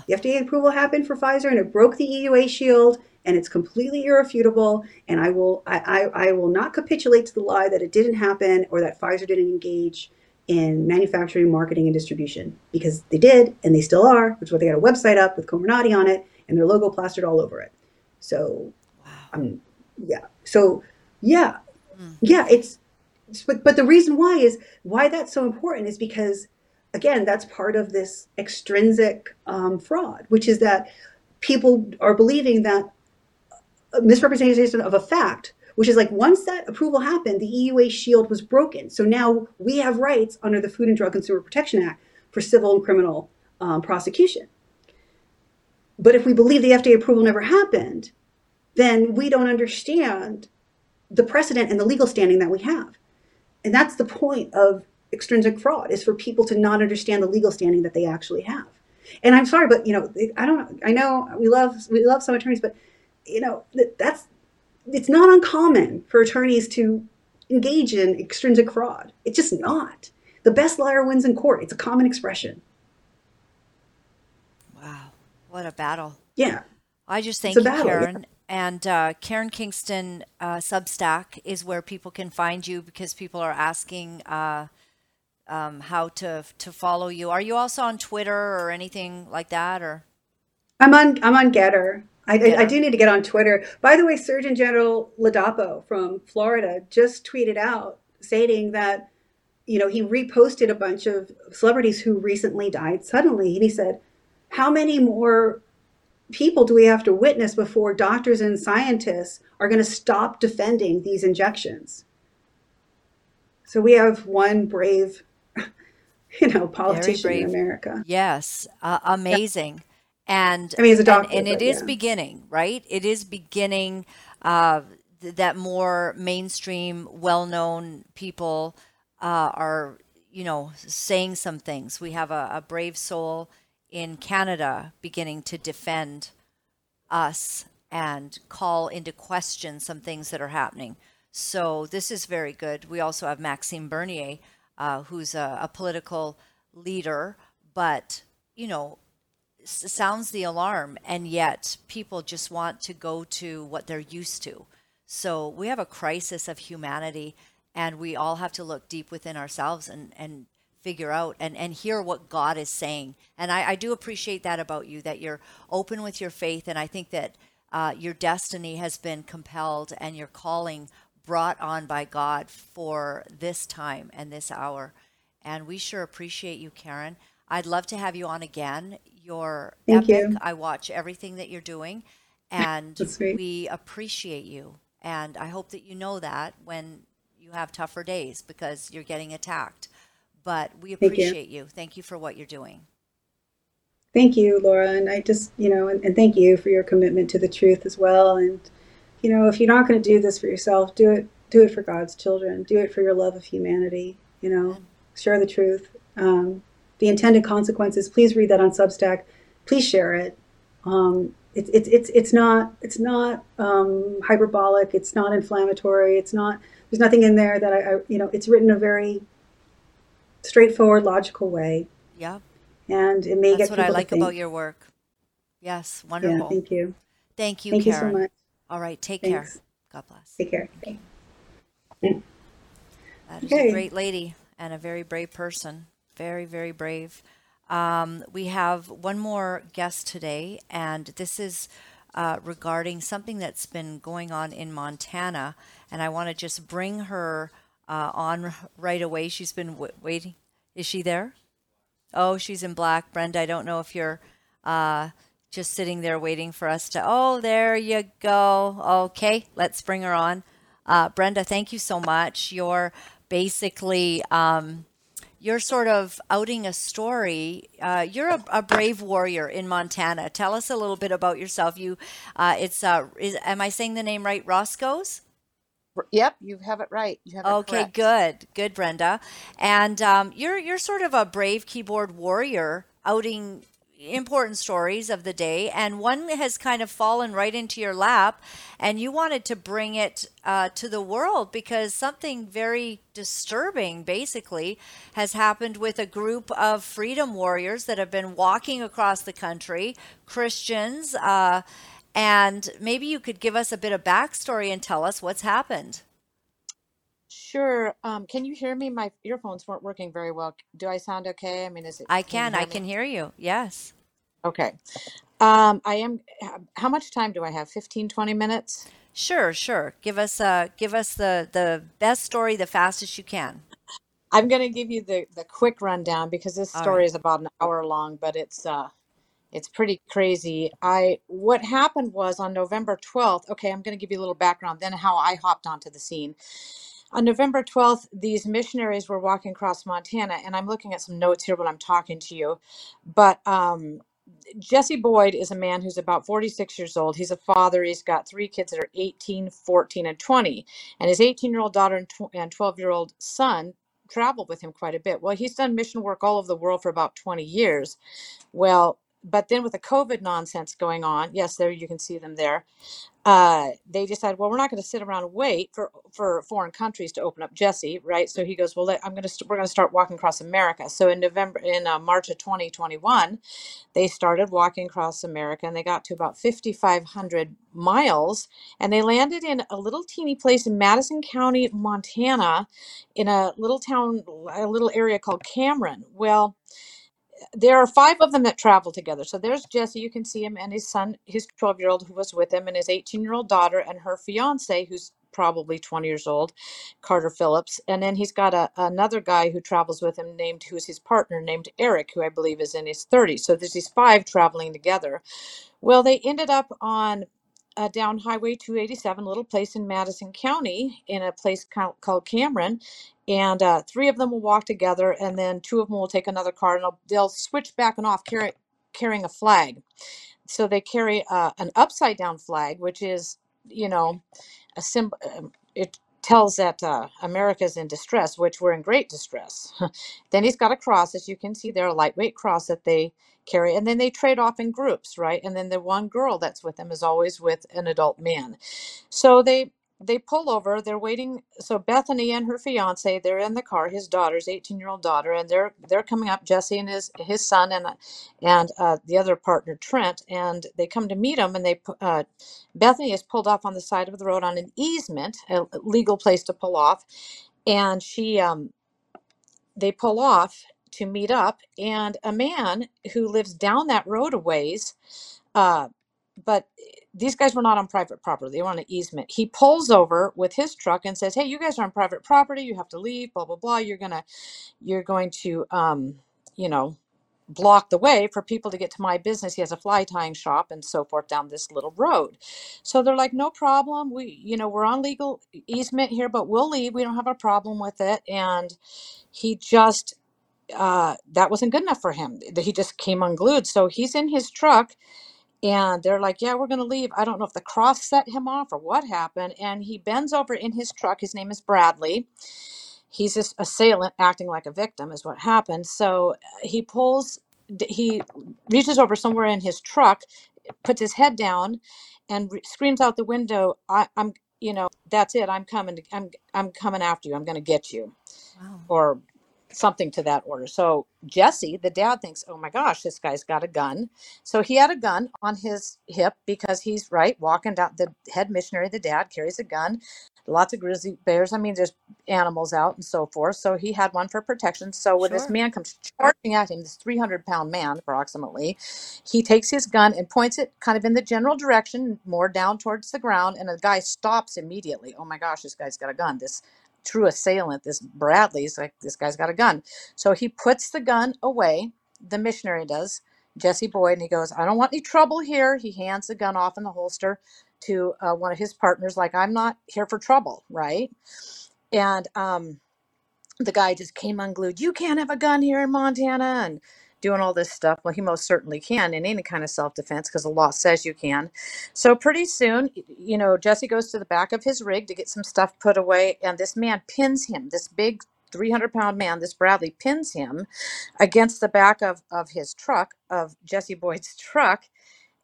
The FDA approval happened for Pfizer, and it broke the EUA shield, and it's completely irrefutable. And I will, I, I, I will not capitulate to the lie that it didn't happen or that Pfizer didn't engage in manufacturing, marketing, and distribution because they did, and they still are. Which is why they got a website up with Comirnaty on it and their logo plastered all over it. So, um, yeah. So, yeah, yeah. It's, it's- but but the reason why is why that's so important is because again that's part of this extrinsic um, fraud, which is that people are believing that misrepresentation of a fact, which is like once that approval happened, the EUA shield was broken. So now we have rights under the Food and Drug Consumer Protection Act for civil and criminal um, prosecution. But if we believe the FDA approval never happened, then we don't understand the precedent and the legal standing that we have. And that's the point of extrinsic fraud is for people to not understand the legal standing that they actually have. And I'm sorry, but you know, I don't. I know we love we love some attorneys, but you know that's it's not uncommon for attorneys to engage in extrinsic fraud. It's just not. The best liar wins in court. It's a common expression. Wow. What a battle. Yeah. I just thank you, battle, yeah. And uh, Karen Kingston uh, Substack is where people can find you because people are asking uh, um, how to to follow you. Are you also on Twitter or anything like that? Or I'm on I'm on Gettr. I, I, I do need to get on Twitter. By the way, Surgeon General Ladapo from Florida just tweeted out stating that you know he reposted a bunch of celebrities who recently died suddenly, and he said, "How many more people do we have to witness before doctors and scientists are going to stop defending these injections?" So we have one brave, you know, politician in. America. yes, uh, amazing. And I mean, he's a and- doctor, and, it but is yeah. beginning, right? It is beginning. Uh, th- that more mainstream, well-known people uh, are, you know, saying some things. We have a, a brave soul in Canada beginning to defend us and call into question some things that are happening. So this is very good. We also have Maxime Bernier, uh, who's a, a political leader, but you know sounds the alarm, and yet people just want to go to what they're used to. So we have a crisis of humanity, and we all have to look deep within ourselves and, and figure out and, and hear what God is saying. And I, I do appreciate that about you, that you're open with your faith. And I think that uh, your destiny has been compelled and your calling brought on by God for this time and this hour. And we sure appreciate you, Karen. I'd love to have you on again. You're Thank epic. you. I watch everything that you're doing, and we appreciate you. And I hope that you know that when you have tougher days because you're getting attacked. But we Thank you. appreciate you. Thank you for what you're doing. Thank you, Laura. And I just, you know, and, and thank you for your commitment to the truth as well. And, you know, if you're not going to do this for yourself, do it, do it for God's children. Do it for your love of humanity. You know, share the truth. Um, the intended consequences. Please read that on Substack. Please share it. Um, it's it's it's it's not it's not um, hyperbolic. It's not inflammatory. It's not. There's nothing in there that I, I you know. It's written a very straightforward, logical way, Yeah, and it may that's get what I like about your work. Yes, Yeah, wonderful. thank you. Thank you, Thank you so Karen. much. All right, take Thanks. care. God bless. Take care. Thank you. That is a great lady and a very brave person. Very, very brave. Um, we have one more guest today, and this is uh, regarding something that's been going on in Montana. And I want to just bring her uh, on right away. She's been w- waiting. Is she there? Oh, she's in black. Brenda, I don't know if you're uh, just sitting there waiting for us to. Oh, there you go. Okay, let's bring her on. Uh, Brenda, thank you so much. You're basically. Um, you're sort of outing a story. Uh, you're a, a brave warrior in Montana. Tell us a little bit about yourself. You, uh, it's uh, is, am I saying the name right? Roscoe's. Yep, you have it right. You have it Okay, correct. good, good, Brenda. And um, you're you're sort of a brave keyboard warrior, outing important stories of the day, and one has kind of fallen right into your lap, and you wanted to bring it uh, to the world because something very disturbing, basically, has happened with a group of freedom warriors that have been walking across the country, Christians. Uh, and maybe you could give us a bit of backstory and tell us what's happened. Sure. Um, can you hear me? My earphones weren't working very well. Do I sound okay? I mean, is it, I can can. I can hear you. Yes. Okay. Um, I am, how much time do I have? 15, 20 minutes? Sure, sure. Give us uh give us the the best story the fastest you can. I'm going to give you the, the quick rundown because this All story right. is about an hour long, but it's, uh, it's pretty crazy. I, what happened was on November 12th, okay, I'm going to give you a little background, then how I hopped onto the scene. On November 12th, these missionaries were walking across Montana, and I'm looking at some notes here when I'm talking to you. But um, Jesse Boyd is a man who's about 46 years old. He's a father. He's got three kids that are 18, 14, and 20. And his 18 year old daughter and and 12 year old son traveled with him quite a bit. Well, he's done mission work all over the world for about 20 years. Well, but then with the COVID nonsense going on, yes, there you can see them there uh, they decided, well, we're not going to sit around and wait for for foreign countries to open up Jesse, right? So he goes, well, let, I'm going to st- we're going to start walking across America. So in November, in uh, March of 2021, they started walking across America, and they got to about 5,500 miles, and they landed in a little teeny place in Madison County, Montana, in a little town, a little area called Cameron. Well there are five of them that travel together. So there's Jesse, you can see him, and his son, his 12 year old who was with him, and his 18 year old daughter, and her fiance, who's probably 20 years old, Carter Phillips. And then he's got a, another guy who travels with him, named who's his partner, named Eric, who I believe is in his 30s. So there's these five traveling together. Well, they ended up on uh, down Highway 287, a little place in Madison County, in a place called, Cameron. And uh, three of them will walk together, and then two of them will take another car, and they'll, they'll switch back and off carry, carrying a flag. So they carry uh, an upside down flag, which is, you know, a symbol. It tells that uh, America's in distress, which we're in great distress. then he's got a cross, as you can see there, a lightweight cross that they carry, and then they trade off in groups, right? And then the one girl that's with them is always with an adult man. So they they pull over. They're waiting. So Bethany and her fiance, they're in the car. His daughter's eighteen year old daughter, and they're they're coming up. Jesse and his his son and and uh, the other partner Trent, and they come to meet him. And they uh, Bethany is pulled off on the side of the road on an easement, a legal place to pull off, and she um they pull off to meet up, and a man who lives down that road a ways, uh, but these guys were not on private property; they were on an easement. He pulls over with his truck and says, "Hey, you guys are on private property. You have to leave. Blah blah blah. You're gonna, you're going to, um, you know." block the way for people to get to my business he has a fly tying shop and so forth down this little road so they're like no problem we you know we're on legal easement here but we'll leave we don't have a problem with it and he just uh, that wasn't good enough for him. He just came unglued. So he's in his truck and they're like, Yeah, we're going to leave. I don't know if the cross set him off or what happened. And he bends over in his truck. His name is Bradley. He's this assailant acting like a victim, is what happened. So uh, he pulls, he reaches over somewhere in his truck, puts his head down, and re- screams out the window, I, I'm, you know, that's it. I'm coming. To, I'm, I'm coming after you. I'm going to get you Wow. or something to that order. So Jesse, the dad, thinks, "Oh my gosh, this guy's got a gun." So he had a gun on his hip because he's right walking down. The head missionary, the dad, carries a gun. Lots of grizzly bears. I mean, there's animals out and so forth. So he had one for protection. So when this man comes charging at him, this 300 pound man approximately, he takes his gun and points it kind of in the general direction, more down towards the ground. And the guy stops immediately. Oh my gosh, this guy's got a gun. This true assailant, this Bradley's like, this guy's got a gun. So he puts the gun away. The missionary does, Jesse Boyd, and he goes, I don't want any trouble here. He hands the gun off in the holster to uh, one of his partners, like, I'm not here for trouble, right? And um, the guy just came unglued. You can't have a gun here in Montana and doing all this stuff. Well, he most certainly can in any kind of self defense because the law says you can. So pretty soon, you know, Jesse goes to the back of his rig to get some stuff put away, and this man pins him. This big 300 pound man, this Bradley, pins him against the back of, of his truck, of Jesse Boyd's truck.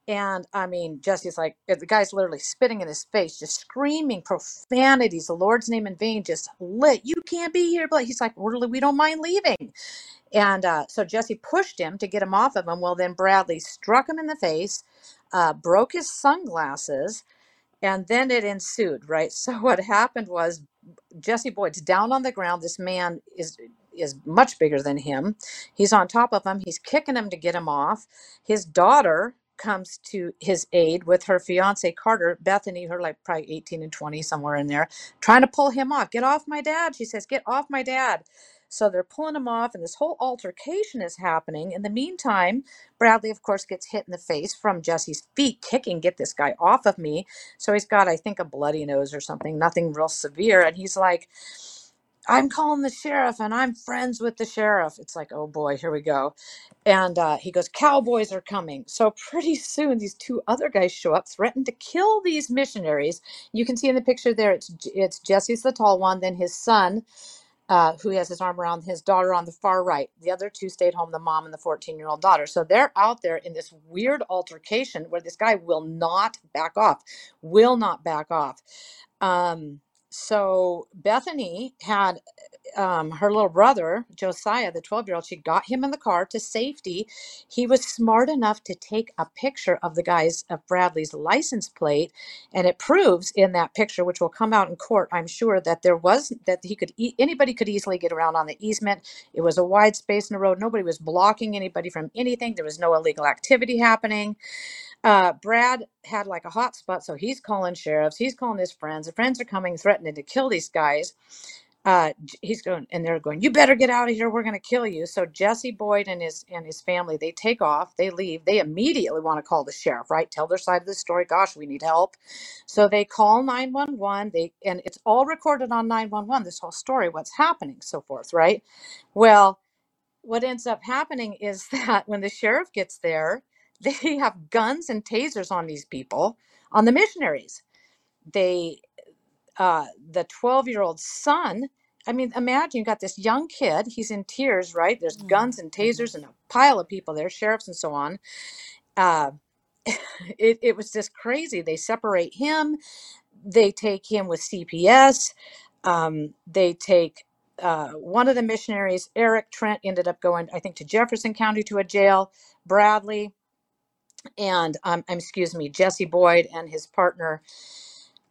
And I mean, Jesse's like, uh, the guy's literally spitting in his face, just screaming profanities, the Lord's name in vain, just lit. You can't be here. But he's like, really, we don't mind leaving. And uh, so Jesse pushed him to get him off of him. Well, then Bradley struck him in the face, uh, broke his sunglasses, and then it ensued, right? So what happened was Jesse Boyd's down on the ground. This man is is much bigger than him. He's on top of him. He's kicking him to get him off. His daughter comes to his aid with her fiance Carter, Bethany, her like probably 18 and 20, somewhere in there, trying to pull him off. Get off my dad. She says, Get off my dad. So they're pulling him off, and this whole altercation is happening. In the meantime, Bradley, of course, gets hit in the face from Jesse's feet, kicking, Get this guy off of me. So he's got, I think, a bloody nose or something, nothing real severe. And he's like, I'm calling the sheriff and I'm friends with the sheriff. It's like, oh boy, here we go. And uh, he goes, Cowboys are coming. So pretty soon, these two other guys show up, threaten to kill these missionaries. You can see in the picture there, it's, it's Jesse's the tall one, then his son, uh, who has his arm around his daughter on the far right. The other two stayed home, the mom and the 14 year old daughter. So they're out there in this weird altercation where this guy will not back off, will not back off. Um, so Bethany had um, her little brother, Josiah, the 12 year old, she got him in the car to safety. He was smart enough to take a picture of the guy's, of Bradley's license plate. And it proves in that picture, which will come out in court, I'm sure, that there was, that he could, e- anybody could easily get around on the easement. It was a wide space in the road. Nobody was blocking anybody from anything. There was no illegal activity happening. Uh, Brad had like a hot spot, so he's calling sheriffs. He's calling his friends. The friends are coming, threatening to kill these guys. Uh, he's going, and they're going. You better get out of here. We're going to kill you. So Jesse Boyd and his and his family they take off. They leave. They immediately want to call the sheriff. Right? Tell their side of the story. Gosh, we need help. So they call nine one one. They and it's all recorded on nine one one. This whole story, what's happening, so forth. Right? Well, what ends up happening is that when the sheriff gets there, they have guns and tasers on these people, on the missionaries. They, uh, the 12 year old son, I mean, imagine you got this young kid, he's in tears, right? There's Oh, guns and tasers and a pile of people there, sheriffs and so on. Uh, it, it was just crazy. They separate him they take him with CPS. Um, they take uh, one of the missionaries, Eric Trent, ended up going, I think, to Jefferson County to a jail. Bradley and um, um, excuse me, Jesse Boyd and his partner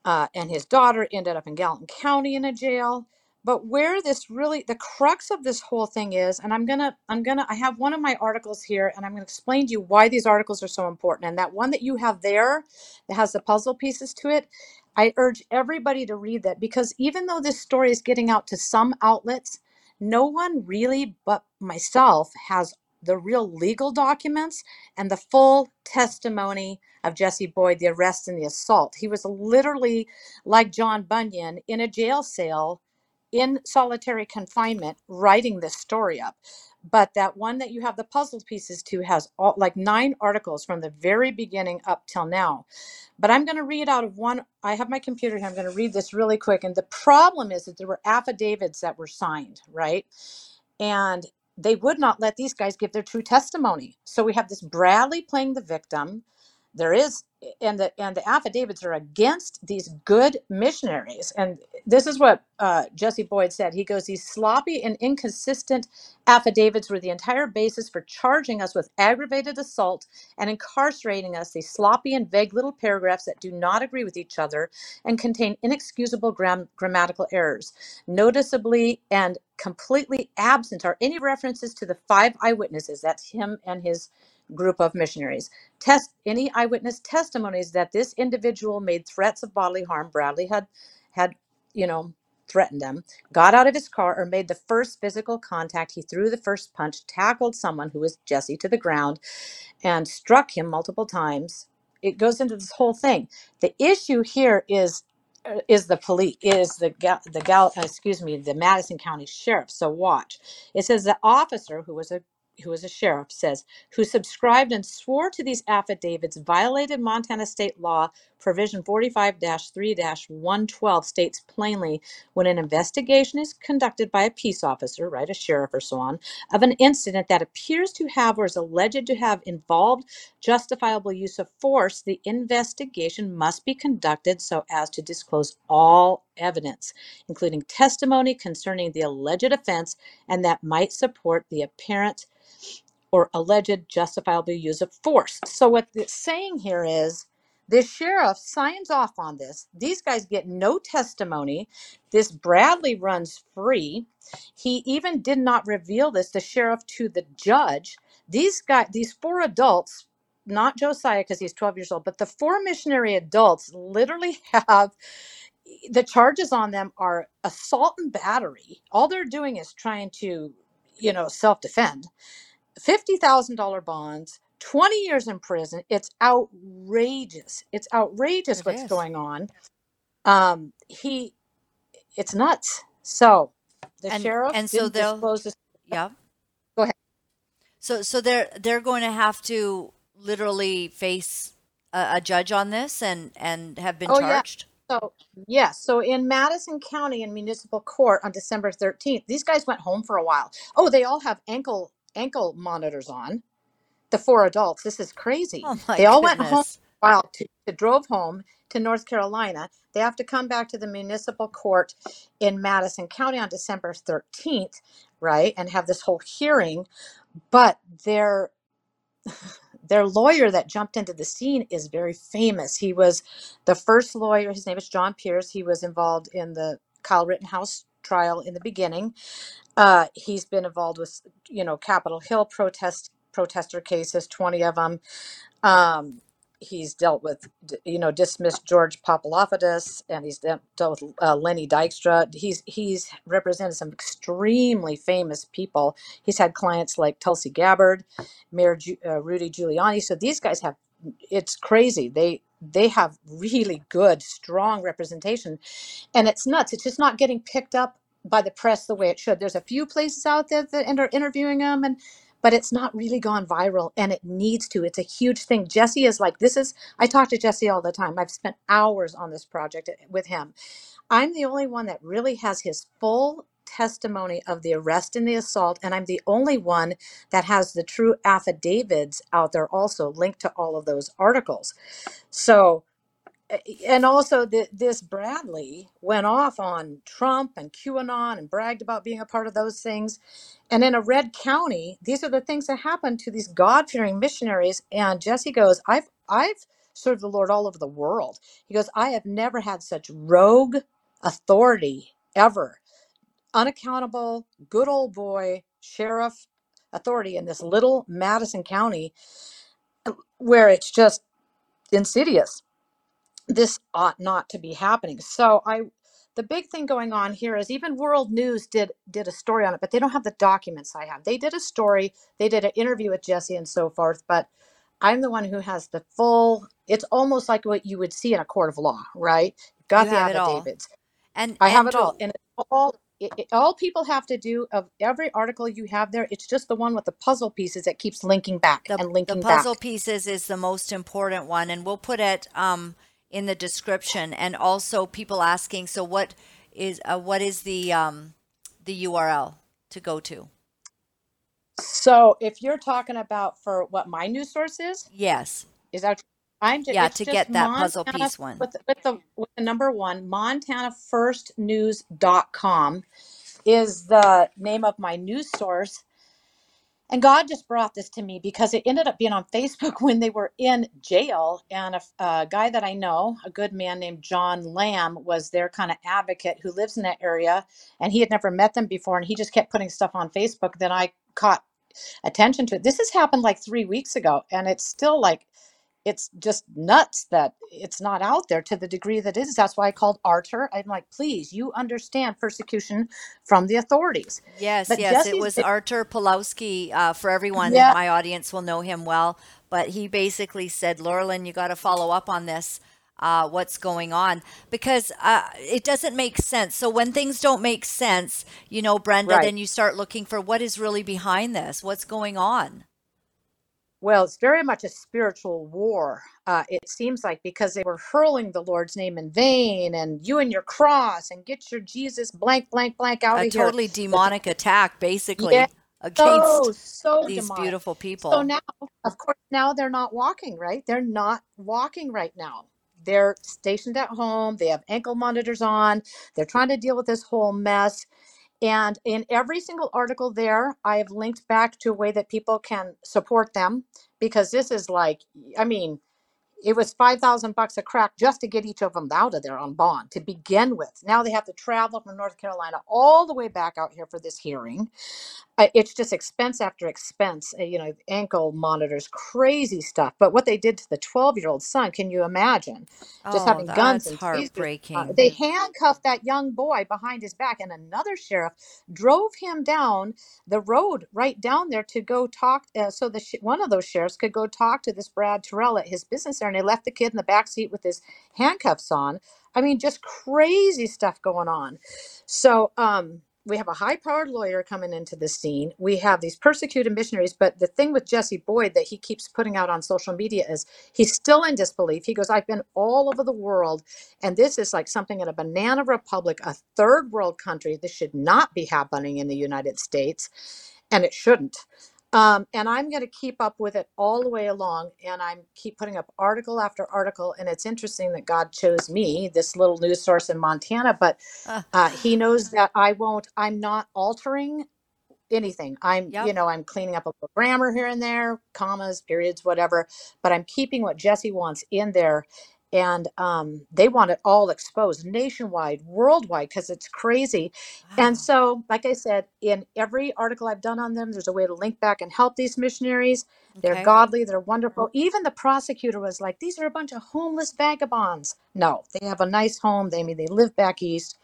uh, and his daughter ended up in Gallatin County in a jail. But where this really, the crux of this whole thing is, and I'm gonna, I'm gonna, I have one of my articles here, and I'm gonna explain to you why these articles are so important. And that one that you have there, that has the puzzle pieces to it, I urge everybody to read that because even though this story is getting out to some outlets, no one really but myself has the real legal documents and the full testimony of Jesse Boyd, the arrest and the assault. He was literally like John Bunyan in a jail cell in solitary confinement writing this story up. But that one that you have the puzzle pieces to has all, like nine articles from the very beginning up till now. But I'm going to read out of one. I have my computer here. I'm going to read this really quick. And the problem is that there were affidavits that were signed, right? And they would not let these guys give their true testimony. So we have this Bradley playing the victim. There is and the and the affidavits are against these good missionaries. And this is what uh, Jesse Boyd said. He goes, these sloppy and inconsistent affidavits were the entire basis for charging us with aggravated assault and incarcerating us. These sloppy and vague little paragraphs that do not agree with each other and contain inexcusable gram- grammatical errors. Noticeably and completely absent are any references to the five eyewitnesses. That's him and his group of missionaries. Test any eyewitness testimonies that this individual made threats of bodily harm. Bradley had had, you know, threatened them, got out of his car or made the first physical contact. He threw the first punch, tackled someone who was Jesse to the ground, and struck him multiple times. It goes into this whole thing. The issue here is uh, is the police is the gal the gal excuse me the Madison County Sheriff. So watch. It says the officer who was a who is a sheriff, says, who subscribed and swore to these affidavits violated Montana state law. Provision 45 3 112 states plainly when an investigation is conducted by a peace officer, right, a sheriff or so on, of an incident that appears to have or is alleged to have involved justifiable use of force, the investigation must be conducted so as to disclose all evidence, including testimony concerning the alleged offense and that might support the apparent or alleged justifiable use of force. So what it's saying here is the sheriff signs off on this. These guys get no testimony. This Bradley runs free. He even did not reveal this, the sheriff, to the judge. These guys, these four adults, not Josiah because he's 12 years old, but the four missionary adults literally have the charges on them are assault and battery. All they're doing is trying to, you know, self defend $50,000 bonds, 20 years in prison. It's outrageous. It's outrageous It what's is. going on. Um, he, it's nuts. So the And sheriff and so they'll disclose this. yeah. Go ahead. So so they're they're going to have to literally face a, a judge on this and and have been Oh, yeah. charged. So, yes. So in Madison County in municipal court on December 13th, these guys went home for a while. Oh, they all have ankle ankle monitors on. The four adults. This is crazy. Oh They all went home goodness. while to, to drove home to North Carolina. They have to come back to the municipal court in Madison County on December 13th, right? And have this whole hearing. But their their lawyer that jumped into the scene is very famous. He was the first lawyer, his name is John Pierce. He was involved in the Kyle Rittenhouse trial in the beginning. Uh, he's been involved with, you know, Capitol Hill protest protester cases, 20 of them. Um, he's dealt with, you know, dismissed George Papadopoulos, and he's de- dealt with uh, Lenny Dykstra. He's he's represented some extremely famous people. He's had clients like Tulsi Gabbard, Mayor Ju- uh, Rudy Giuliani. So these guys have, it's crazy. They they have really good, strong representation, and it's nuts. It's just not getting picked up by the press the way it should. There's a few places out there that are interviewing them, and but it's not really gone viral and it needs to. It's a huge thing. Jesse is like, this is, I talk to Jesse all the time. I've spent hours on this project eh, with him. I'm the only one that really has his full testimony of the arrest and the assault, and I'm the only one that has the true affidavits out there also linked to all of those articles. So and also this Bradley went off on Trump and QAnon and bragged about being a part of those things. And in a red county, these are the things that happen to these God-fearing missionaries. And Jesse goes, I've I've served the Lord all over the world. He goes, I have never had such rogue authority ever. Unaccountable, good old boy, sheriff authority in this little Madison County where it's just insidious this ought not to be happening. So I the big thing going on here is even World News did did a story on it, but they don't have the documents I have. They did a story, they did an interview with Jesse and so forth, but I'm the one who has the full it's almost like what you would see in a court of law, right? You've got You the have it all. affidavits. And I have and it all. And it's all it, it- all people have to do of every article you have there, it's just the one with the puzzle pieces that keeps linking back the and the linking puzzle back. pieces is the most important one, and we'll put it um in the description. And also, people asking, so what is uh, what is the um the URL to go to? So if you're talking about for what my news source is, Yes. Is that I'm just Yeah, to get that puzzle piece one. with the, with the with the number one montanafirstnews.com is the name of my news source. And God just brought this to me because it ended up being on Facebook when they were in jail. And a, a guy that I know, a good man named John Lamb, was their kind of advocate who lives in that area. And he had never met them before. And he just kept putting stuff on Facebook. Then I caught attention to it. This has happened like three weeks ago. And it's still like, it's just nuts that it's not out there to the degree that it is. That's why I called Archer. I'm like, please, you understand persecution from the authorities. Yes, But yes, it was big, Artur Pawlowski. Uh, for everyone, yeah, my audience will know him well. But he basically said, Laurelyn, you got to follow up on this. Uh, what's going on? Because uh, it doesn't make sense. So when things don't make sense, you know, Brenda, right. then you start looking for what is really behind this. What's going on? Well, it's very much a spiritual war. Uh, it seems like because they were hurling the Lord's name in vain, and you and your cross, and get your Jesus blank blank blank out A of here. totally The, demonic attack, basically, so against so these demonic. beautiful people. So now, of course, now they're not walking, right? They're not walking right now. They're stationed at home. They have ankle monitors on. They're trying to deal with this whole mess. And in every single article there, I have linked back to a way that people can support them because this is like, I mean, it was 5000 bucks a crack just to get each of them out of there on bond to begin with. Now they have to travel from North Carolina all the way back out here for this hearing it's just expense after expense uh, you know ankle monitors crazy stuff. But what they did to the 12 year old son can you imagine? Just Oh, having guns that's and tasers uh, heartbreaking. they handcuffed that young boy behind his back and another sheriff drove him down the road right down there to go talk uh, so the sh- one of those sheriffs could go talk to this brad terrell at his business there and they left the kid in the back seat with his handcuffs on. I mean just crazy stuff going on. So um we have a high powered lawyer coming into the scene. We have these persecuted missionaries. But the thing with Jesse Boyd that he keeps putting out on social media is he's still in disbelief. He goes, I've been all over the world, and this is like something in a banana republic, a third world country. This should not be happening in the United States, and it shouldn't. Um, and I'm going to keep up with it all the way along, and I'm keep putting up article after article. And it's interesting that God chose me, this little news source in Montana, but Uh, He knows that I won't. I'm not altering anything. I'm, you know, I'm cleaning up a little grammar here and there, commas, periods, whatever, but I'm keeping what Jesse wants in there. And um, they want it all exposed nationwide, worldwide, because it's crazy. And so, like I said, in every article I've done on them, there's a way to link back and help these missionaries. They're Okay. godly, they're wonderful. Even the prosecutor was like, These are a bunch of homeless vagabonds. No, they have a nice home. They I mean they live back east.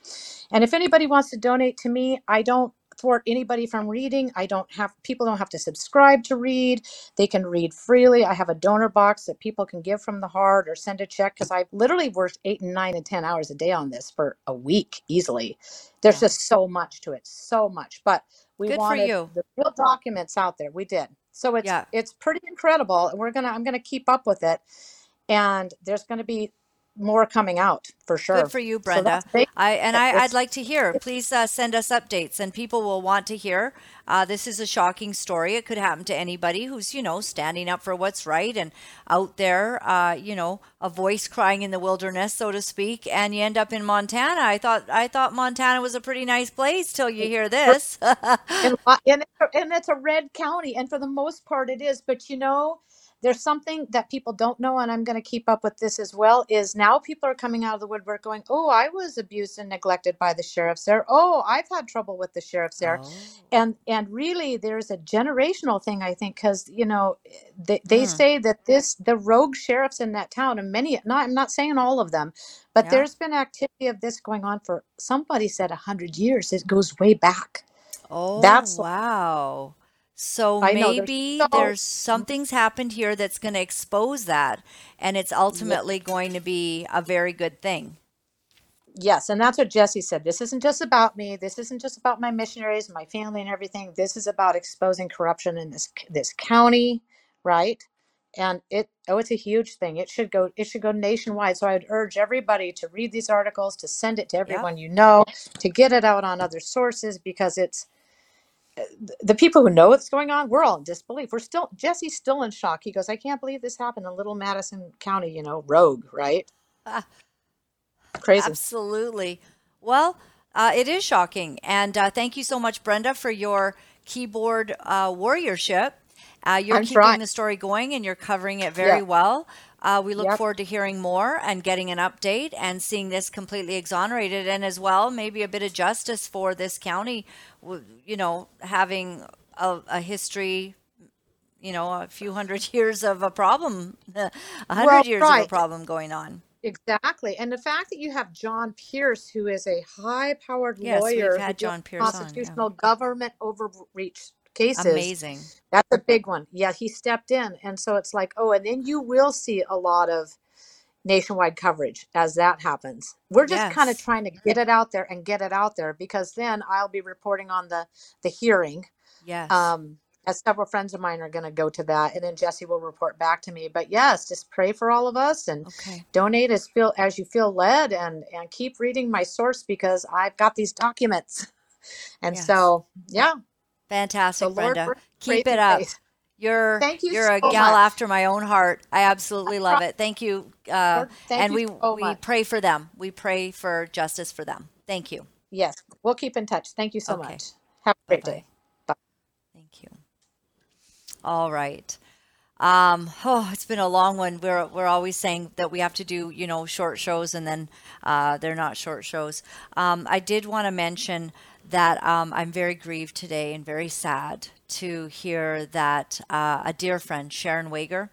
And if anybody wants to donate to me, I don't thwart anybody from reading. I don't have people don't have to subscribe to read. They can read freely. I have a donor box that people can give from the heart or send a check because I've literally worked eight and nine and ten hours a day on this for a week easily. There's Yeah. just so much to it, so much. But we Good for wanted you. the real documents out there. We did. So it's Yeah. it's pretty incredible. and We're gonna I'm gonna keep up with it. And there's gonna be more coming out for sure. Good for you, Brenda. big. I and I, I'd like to hear. Please uh, send us updates, and people will want to hear. Uh, this is a shocking story. It could happen to anybody who's you know standing up for what's right and out there. Uh, you know, a voice crying in the wilderness, so to speak. And you end up in Montana. I thought I thought Montana was a pretty nice place till you hear this. and, and, and it's a red county and for the most part it is but you know there's something that people don't know and i'm going to keep up with this as well is now people are coming out of the woodwork going oh i was abused and neglected by the sheriffs there oh i've had trouble with the sheriffs there Oh. and and really there's a generational thing i think because you know they, they Hmm. say that this the rogue sheriffs in that town and many not i'm not saying all of them but Yeah. there's been activity of this going on for somebody said 100 years it goes way back Oh, That's- wow. So I know, there's maybe so- there's something's happened here that's going to expose that, and it's ultimately going to be a very good thing. Yes, and that's what Jesse said. This isn't just about me. This isn't just about my missionaries, my family, and everything. This is about exposing corruption in this this county, right? And it oh, it's a huge thing. It should go. It should go nationwide. So I'd urge everybody to read these articles, to send it to everyone you know, to get it out on other sources because it's the people who know what's going on. We're all in disbelief. We're still Jesse's still in shock. He goes, I can't believe this happened in Little Madison County. You know, rogue, right? Ah. Crazy. Absolutely. Well, uh, it is shocking. And uh, thank you so much, Brenda, for your keyboard uh, warriorship. Uh, you're I'm keeping trying. the story going and you're covering it very Yeah. well. Uh, we look Yep. forward to hearing more and getting an update and seeing this completely exonerated, and as well, maybe a bit of justice for this county, you know, having a, a history, you know, a few hundred years of a problem, a hundred Well, years of a problem going on. Exactly. And the fact that you have John Pierce, who is a high powered Yes, we've lawyer had John Pierce on, yeah. constitutional government overreach cases. Amazing. That's a big one. Yeah, he stepped in. And so it's like, oh, and then you will see a lot of nationwide coverage as that happens. We're just kind of trying to get it out there and get it out there because then I'll be reporting on the the hearing. Yes. Um as several friends of mine are going to go to that and then Jesse will report back to me. But yes, just pray for all of us and okay. donate as feel as you feel led and and keep reading my source because I've got these documents. And Yes. so, yeah. Fantastic, So Brenda. Keep it up. faith. You're Thank you you're a gal much. after my own heart. I absolutely love it. Thank you. Uh, thank and you we so we pray for them. We pray for justice for them. Thank you. Yes, we'll keep in touch. Thank you so Okay. much. Have a great Bye-bye. day. Bye. Thank you. All right. Um, oh, it's been a long one. We're we're always saying that we have to do, you know, short shows, and then uh, they're not short shows. Um, I did want to mention that um, I'm very grieved today and very sad to hear that uh, a dear friend, Sharon Wager,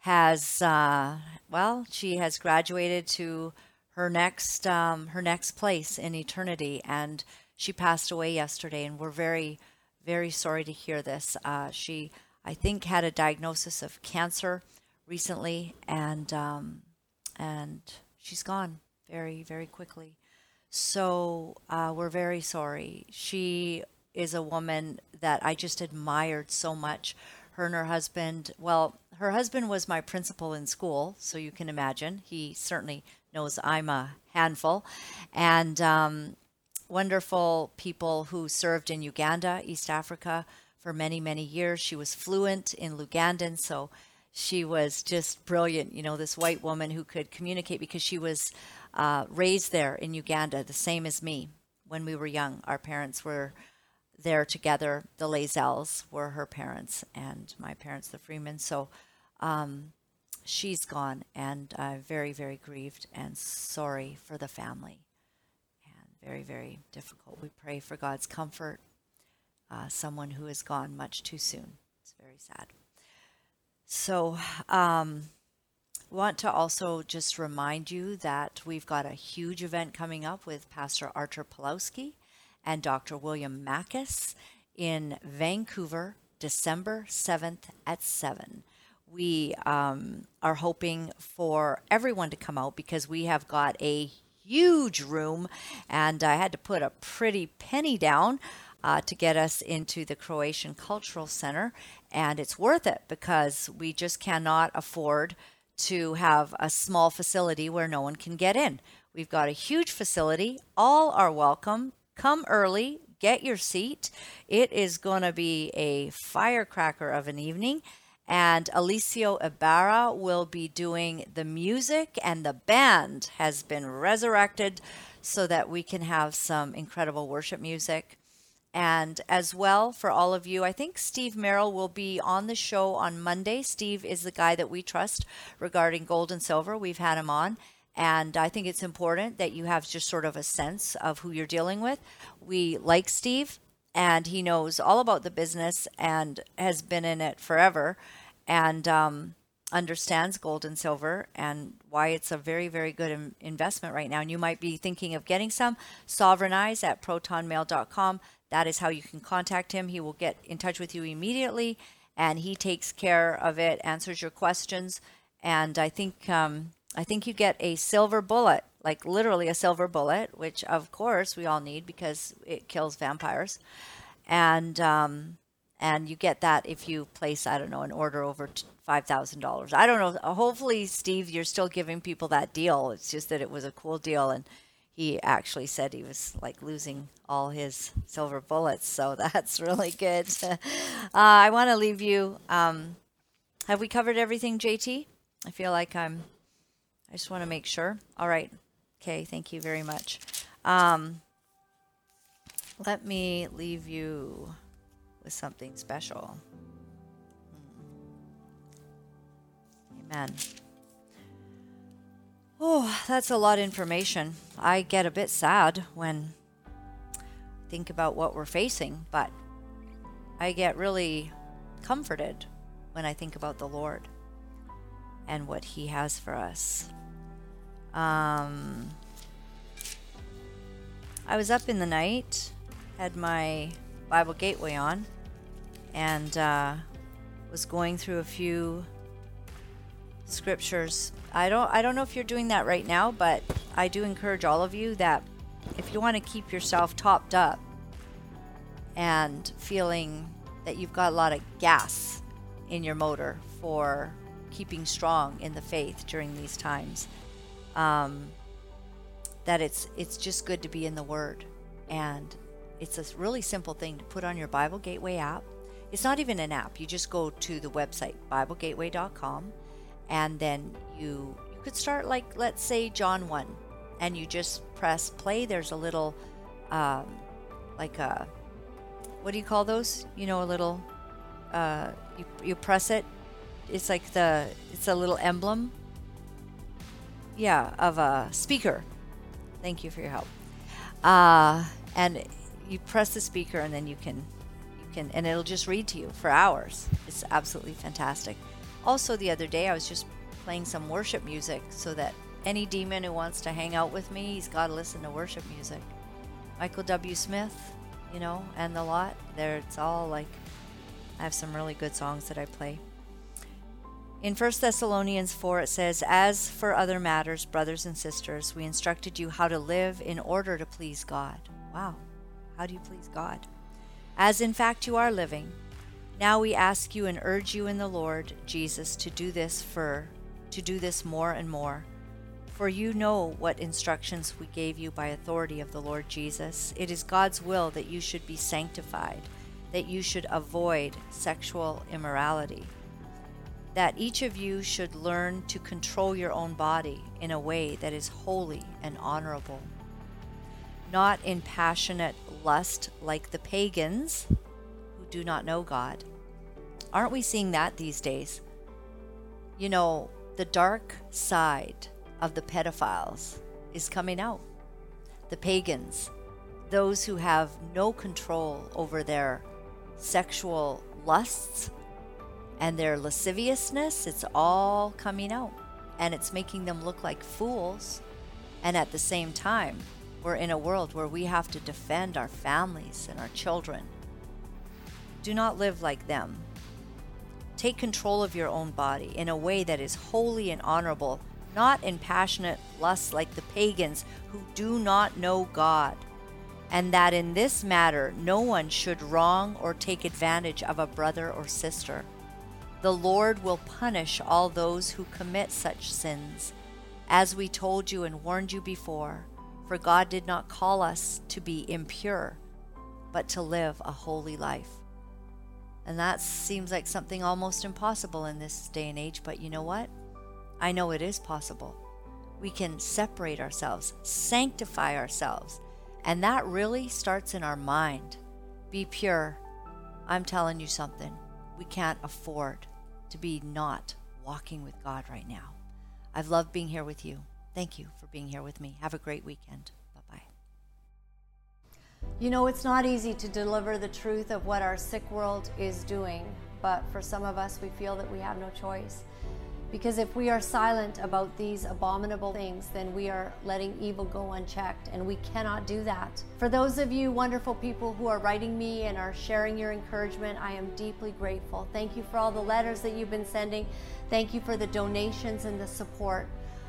has uh, well, she has graduated to her next um, her next place in eternity, and she passed away yesterday, and we're very very sorry to hear this. Uh, she, I think, had a diagnosis of cancer recently, and um, and she's gone very very quickly. So uh, we're very sorry. She is a woman that I just admired so much. Her and her husband, well, her husband was my principal in school, so you can imagine. He certainly knows I'm a handful. And um, wonderful people who served in Uganda, East Africa, for many, many years. She was fluent in Lugandan, so she was just brilliant. You know, this white woman who could communicate because she was uh, raised there in Uganda, the same as me when we were young. Our parents were there together. The Lazels were her parents, and my parents, the Freemans. So um, she's gone, and I'm very, very grieved and sorry for the family. And very, very difficult. We pray for God's comfort. Uh, someone who has gone much too soon. It's very sad. So, um, want to also just remind you that we've got a huge event coming up with Pastor Archer Pawlowski and Dr. William Makis in Vancouver, December 7th at 7. We um, are hoping for everyone to come out because we have got a huge room and I had to put a pretty penny down uh, to get us into the Croatian Cultural Center. And it's worth it because we just cannot afford to have a small facility where no one can get in. We've got a huge facility. All are welcome. Come early, get your seat. It is going to be a firecracker of an evening. And Alicio Ibarra will be doing the music, and the band has been resurrected so that we can have some incredible worship music. And as well, for all of you, I think Steve Merrill will be on the show on Monday. Steve is the guy that we trust regarding gold and silver. We've had him on. And I think it's important that you have just sort of a sense of who you're dealing with. We like Steve, and he knows all about the business and has been in it forever and um, understands gold and silver and why it's a very, very good Im- investment right now. And you might be thinking of getting some. Sovereignize at protonmail.com. That is how you can contact him. He will get in touch with you immediately and he takes care of it, answers your questions. And I think um, I think you get a silver bullet, like literally a silver bullet, which of course we all need because it kills vampires. And um, and you get that if you place I don't know an order over five thousand dollars. I don't know. Hopefully, Steve, you're still giving people that deal. It's just that it was a cool deal and he actually said he was like losing all his silver bullets. So that's really good. uh, I want to leave you. Um, have we covered everything, JT? I feel like I'm. I just want to make sure. All right. Okay. Thank you very much. Um, let me leave you with something special. Hmm. Amen. Oh, that's a lot of information. I get a bit sad when I think about what we're facing, but I get really comforted when I think about the Lord and what He has for us. Um, I was up in the night, had my Bible Gateway on, and uh, was going through a few scriptures. I don't I don't know if you're doing that right now, but I do encourage all of you that if you want to keep yourself topped up and feeling that you've got a lot of gas in your motor for keeping strong in the faith during these times, um, that it's it's just good to be in the Word, and it's a really simple thing to put on your Bible Gateway app. It's not even an app. You just go to the website BibleGateway.com and then you you could start like let's say John 1 and you just press play. There's a little um, like a what do you call those? You know a little uh, you, you press it. It's like the it's a little emblem. Yeah of a speaker. Thank you for your help. Uh, and you press the speaker and then you can you can and it'll just read to you for hours. It's absolutely fantastic also, the other day, I was just playing some worship music so that any demon who wants to hang out with me, he's got to listen to worship music. Michael W. Smith, you know, and the lot. There, it's all like I have some really good songs that I play. In 1 Thessalonians 4, it says, As for other matters, brothers and sisters, we instructed you how to live in order to please God. Wow. How do you please God? As in fact you are living. Now we ask you and urge you in the Lord Jesus to do this for to do this more and more. For you know what instructions we gave you by authority of the Lord Jesus. It is God's will that you should be sanctified, that you should avoid sexual immorality, that each of you should learn to control your own body in a way that is holy and honorable, not in passionate lust like the pagans do not know God. Aren't we seeing that these days? You know, the dark side of the pedophiles is coming out. The pagans, those who have no control over their sexual lusts and their lasciviousness, it's all coming out. And it's making them look like fools. And at the same time, we're in a world where we have to defend our families and our children. Do not live like them. Take control of your own body in a way that is holy and honorable, not in passionate lust like the pagans who do not know God. And that in this matter no one should wrong or take advantage of a brother or sister. The Lord will punish all those who commit such sins, as we told you and warned you before, for God did not call us to be impure, but to live a holy life. And that seems like something almost impossible in this day and age, but you know what? I know it is possible. We can separate ourselves, sanctify ourselves, and that really starts in our mind. Be pure. I'm telling you something. We can't afford to be not walking with God right now. I've loved being here with you. Thank you for being here with me. Have a great weekend. You know, it's not easy to deliver the truth of what our sick world is doing, but for some of us, we feel that we have no choice. Because if we are silent about these abominable things, then we are letting evil go unchecked, and we cannot do that. For those of you wonderful people who are writing me and are sharing your encouragement, I am deeply grateful. Thank you for all the letters that you've been sending. Thank you for the donations and the support.